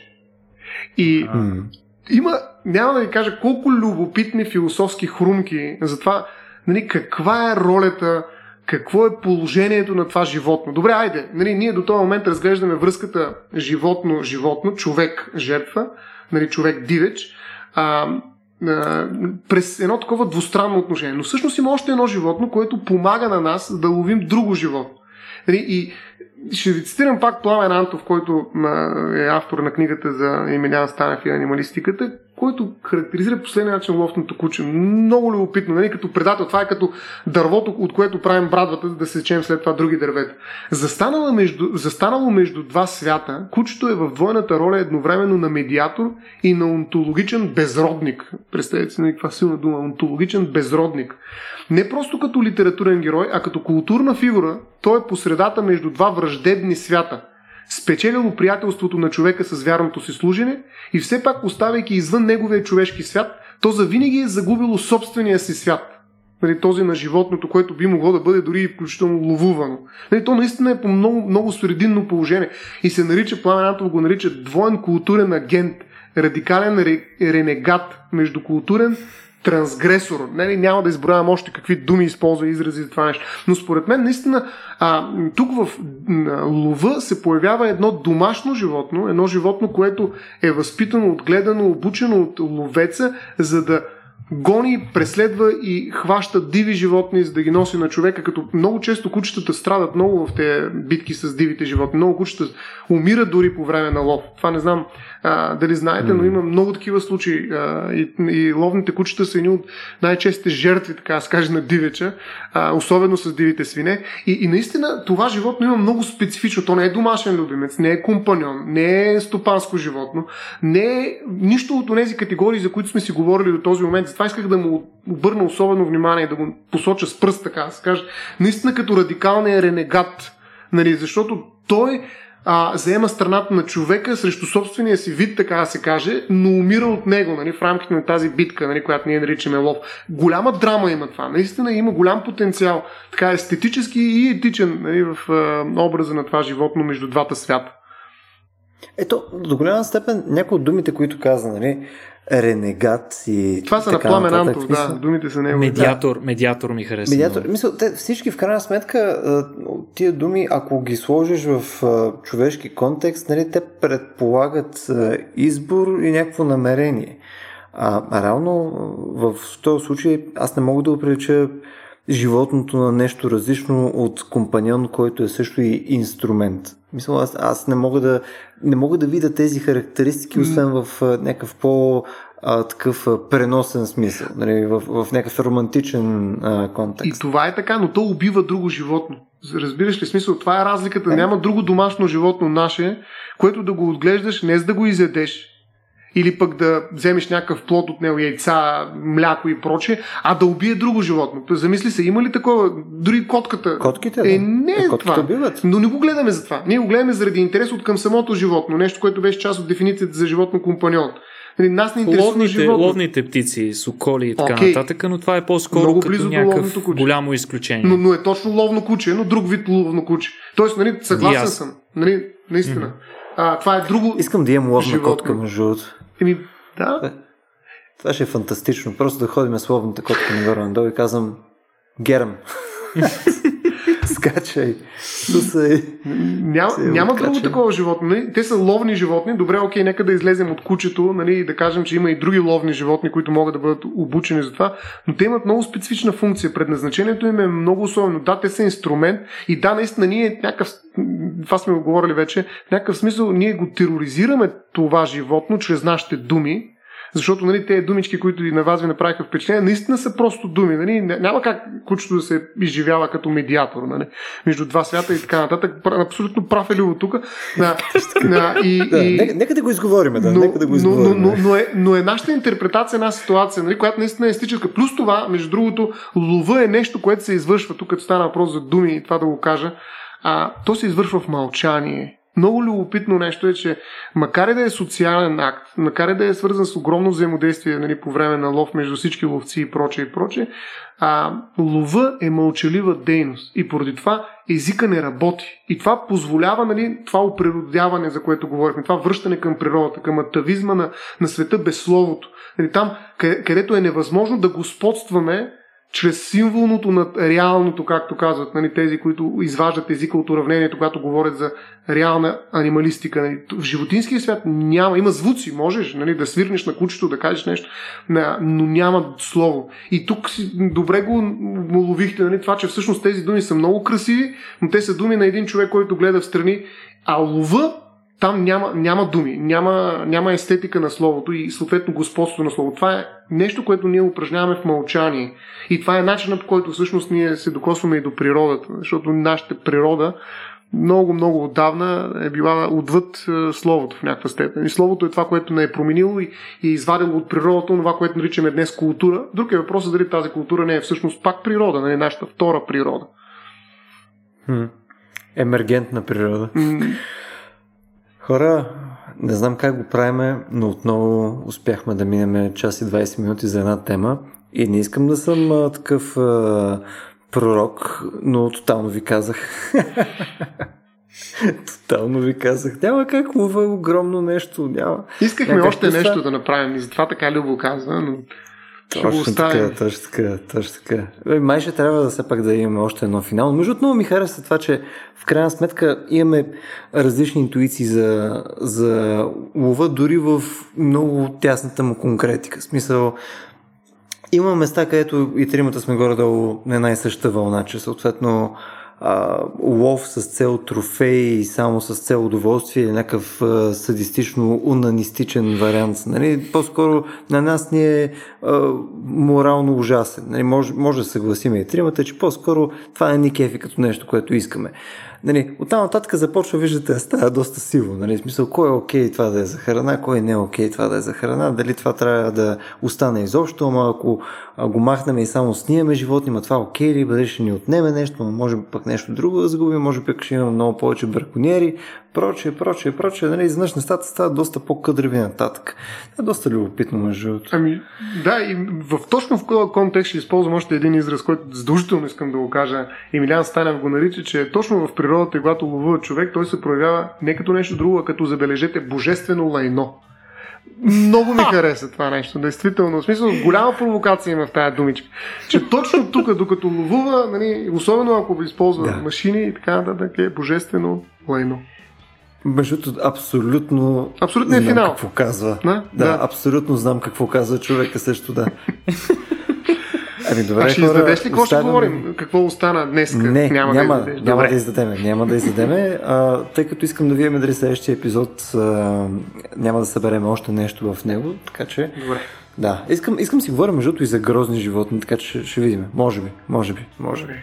И mm. има, няма да ви кажа колко любопитни философски хрумки за това, нали, каква е ролята какво е положението на това животно. Добре, айде, нали, ние до този момент разглеждаме връзката животно-животно, човек-жертва, нали, човек-дивеч, а, а, през едно такова двустранно отношение. Но всъщност има още едно животно, което помага на нас да ловим друго животно. Нали, и ще ви цитирам пак Пламен Антов, който е автор на книгата за Емилиан Станев и анималистиката, който характеризира последния начин ловното куче. Много любопитно, нали? като предател. Това е като дървото, от което правим брадвата, да се сечем след това други дървета. Застанало между, застанало между два свята, кучето е в двойната роля едновременно на медиатор и на онтологичен безродник. Представете си на нали, каква силна дума. Онтологичен безродник. Не просто като литературен герой, а като културна фигура, той е посредата между два враждебни свята. Спечелило приятелството на човека с вярното си служене и все пак оставяйки извън неговия човешки свят, то завинаги е загубило собствения си свят. Нали, този на животното, което би могло да бъде дори включително ловувано. Нали, то наистина е по много, много срединно положение и се нарича, Пламен го нарича двоен културен агент, радикален ренегат, междукултурен трансгресор. Нали, няма да изброявам още какви думи използва изрази за това нещо. Но според мен, наистина, а, тук в лова се появява едно домашно животно, едно животно, което е възпитано, отгледано, обучено от ловеца, за да гони, преследва и хваща диви животни, за да ги носи на човека, като много често кучетата страдат много в тези битки с дивите животни. Много кучета умират дори по време на лов. Това не знам а, дали знаете, но има много такива случаи. А, и, и ловните кучета са едни от най-честите жертви, така да скажа, на дивеча, а, особено с дивите свине. И, и наистина това животно има много специфично. То не е домашен любимец, не е компаньон, не е стопанско животно, не е нищо от тези категории, за които сме си говорили до този момент. Затова исках да му обърна особено внимание, да го посоча с пръст, така да се каже. Наистина като радикалния ренегат. Нали, защото той а, заема страната на човека срещу собствения си вид, така да се каже, но умира от него нали, в рамките на тази битка, нали, която ние наричаме лов. Голяма драма има това. Наистина има голям потенциал, така естетически и етичен нали, в а, образа на това животно между двата свята. Ето, до голяма степен някои от думите, които каза, нали, ренегат и. Това са на Пламен Антов, да, думите са негови. Медиатор, да. медиатор ми харесва. Медиатор, мисля, те, всички в крайна сметка, тия думи, ако ги сложиш в човешки контекст, нали, те предполагат избор и някакво намерение. А, а реално в този случай аз не мога да оприлича животното на нещо различно от компаньон, който е също и инструмент. Мисля, аз, аз не мога да не мога да видя тези характеристики, освен в някакъв по а, такъв а, преносен смисъл, нали, в, в някакъв романтичен а, контекст. И това е така, но то убива друго животно. Разбираш ли смисъл? Това е разликата. Няма друго домашно животно наше, което да го отглеждаш, не за да го изядеш, или пък да вземеш някакъв плод от него, яйца, мляко и прочее, а да убие друго животно. Замисли се, има ли такова? Дори котката. Котките, е, не е, е това. Биват. Но не го гледаме за това. Ние го гледаме заради интерес от към самото животно. Нещо, което беше част от дефиницията за животно компаньон. Нали, нас не интересува ловните, животно. ловните птици, соколи и така okay. нататък, но това е по-скоро Много близо като някакъв голямо изключение. Но, но, е точно ловно куче, но друг вид ловно куче. Тоест, нали, съгласен съм. Нали, наистина. Mm-hmm. А, това е друго. Искам да имам ловна котка, между другото. Еми, да. Това ще е фантастично. Просто да ходим словната котка нагоре надолу и казвам Герам. Скачай. Сусай. Няма, няма друго такова животно. Нали? Те са ловни животни. Добре, окей, нека да излезем от кучето нали, и да кажем, че има и други ловни животни, които могат да бъдат обучени за това, но те имат много специфична функция. Предназначението им е много особено. Да, те са инструмент и да, наистина ние някакъв това сме го говорили вече, в някакъв смисъл ние го тероризираме това животно чрез нашите думи, защото нали, тези думички, които и на вас ви направиха впечатление, наистина са просто думи. Нали? Няма как кучето да се изживява като медиатор нали? между два свята и така нататък. Абсолютно прав е Любо тук. Да, да, и, да, и... Нека, нека да го изговорим. Да, но, нека да го изговорим. Но, но, но, е, но е нашата интерпретация на ситуация, нали, която наистина е естическа. Плюс това, между другото, лова е нещо, което се извършва. Тук като стана въпрос за думи и това да го кажа. А, то се извършва в мълчание много любопитно нещо е, че макар и да е социален акт, макар и да е свързан с огромно взаимодействие нали, по време на лов между всички ловци и прочее и прочее, а, лова е мълчалива дейност и поради това езика не работи. И това позволява нали, това оприродяване, за което говорихме, това връщане към природата, към атавизма на, на света без словото. Нали, там, където е невъзможно да господстваме чрез символното на реалното, както казват нали, тези, които изваждат езика от уравнението, когато говорят за реална анималистика. Нали. В животинския свят няма, има звуци, можеш нали, да свирнеш на кучето, да кажеш нещо, но няма слово. И тук добре го ловихте, нали, това, че всъщност тези думи са много красиви, но те са думи на един човек, който гледа в страни, а лова там няма, няма думи, няма, няма естетика на словото и съответно господство на словото. Това е нещо, което ние упражняваме в мълчание. И това е начинът, по който всъщност ние се докосваме и до природата. Защото нашата природа много, много отдавна е била отвъд е, словото в някаква степен. И словото е това, което не е променило и, и е извадило от природата това, което наричаме днес култура. Друг е въпросът дали тази култура не е всъщност пак природа, не е нашата втора природа. Хм. Емергентна природа. Хора, не знам как го правиме, но отново успяхме да минем час и 20 минути за една тема. И не искам да съм а, такъв а, пророк, но тотално ви казах. Тотално ви казах. Няма как лова огромно нещо. Няма. Искахме Някак още нещо да направим и затова така Любо каза, но Точно така, точно така, точно така. Май ще трябва да все пак да имаме още едно финал. Между много ми хареса това, че в крайна сметка имаме различни интуиции за, за лова, дори в много тясната му конкретика. В смисъл, има места, където и тримата сме горе-долу на една и съща вълна, че съответно а, лов с цел трофей и само с цел удоволствие или някакъв а, садистично унанистичен вариант. Нали? По-скоро на нас ни е а, морално ужасен. Нали? Може, може да съгласиме и тримата, че по-скоро това е ни кефи като нещо, което искаме. Нали, оттам нататък започва, виждате, да става доста сиво. Нали, смисъл, кой е окей това да е за храна, кой не е окей това да е за храна, дали това трябва да остане изобщо, ама ако го махнем и само снимаме животни, ма това окей ли, бъде ще ни отнеме нещо, може би пък нещо друго да загубим, може би ще имаме много повече браконьери, прочее, прочее, прочее. Нали, изведнъж нещата стават доста по-къдрави нататък. Това е доста любопитно, между другото. Ами, да, и в, точно в този контекст ще използвам още един израз, който задължително искам да го кажа. Емилиан Станев го нарича, че точно в природата, когато ловува човек, той се проявява не като нещо друго, а като забележете божествено лайно. Много ми хареса това нещо, действително. В смисъл, голяма провокация има в тази думичка. Че точно тук, докато ловува, нали, особено ако използва да. машини и така нататък, е божествено лайно. Между абсолютно. Абсолютно е финал. Какво казва. Да? Да, да, абсолютно знам какво казва човека също, да. Ами добре, а ще хора, издадеш ли какво ще говорим? Какво остана днес? Не, няма, няма, да, няма да издадеме. Няма да издадеме, а, тъй като искам да видим дали следващия епизод а, няма да съберем още нещо в него, така че... Добре. Да, искам, искам си говоря между и за грозни животни, така че ще, ще видим. Може би, може би, може би.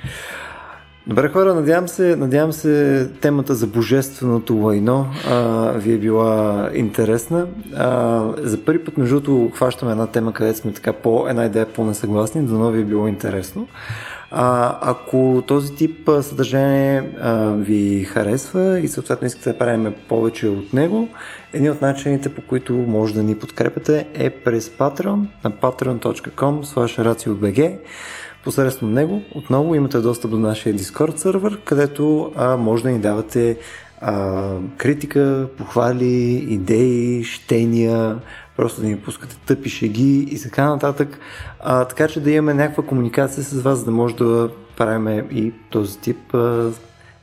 Добре хора, надявам се, надявам се темата за божественото лайно а, ви е била интересна. А, за първи път, между другото, хващаме една тема, където сме така по една идея по-несъгласни, дано ви е било интересно. А, ако този тип съдържание а, ви харесва и съответно искате да правим повече от него, един от начините по които може да ни подкрепяте е през Patreon на patreon.com slash Посредством него отново имате достъп до нашия Discord сервер, където а, може да ни давате а, критика, похвали, идеи, щения, просто да ни пускате тъпи шеги и така нататък. А, така че да имаме някаква комуникация с вас, за да може да правим и този тип а,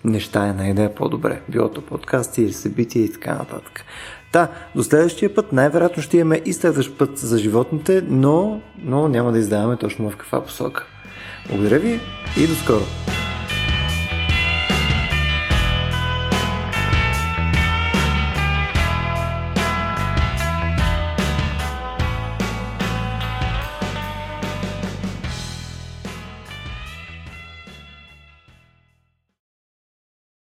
неща е на идея по-добре. Било то подкасти или събития и така нататък. Да, до следващия път най-вероятно ще имаме и следващ път за животните, но, но няма да издаваме точно в каква посока. Благодаря ви и до скоро!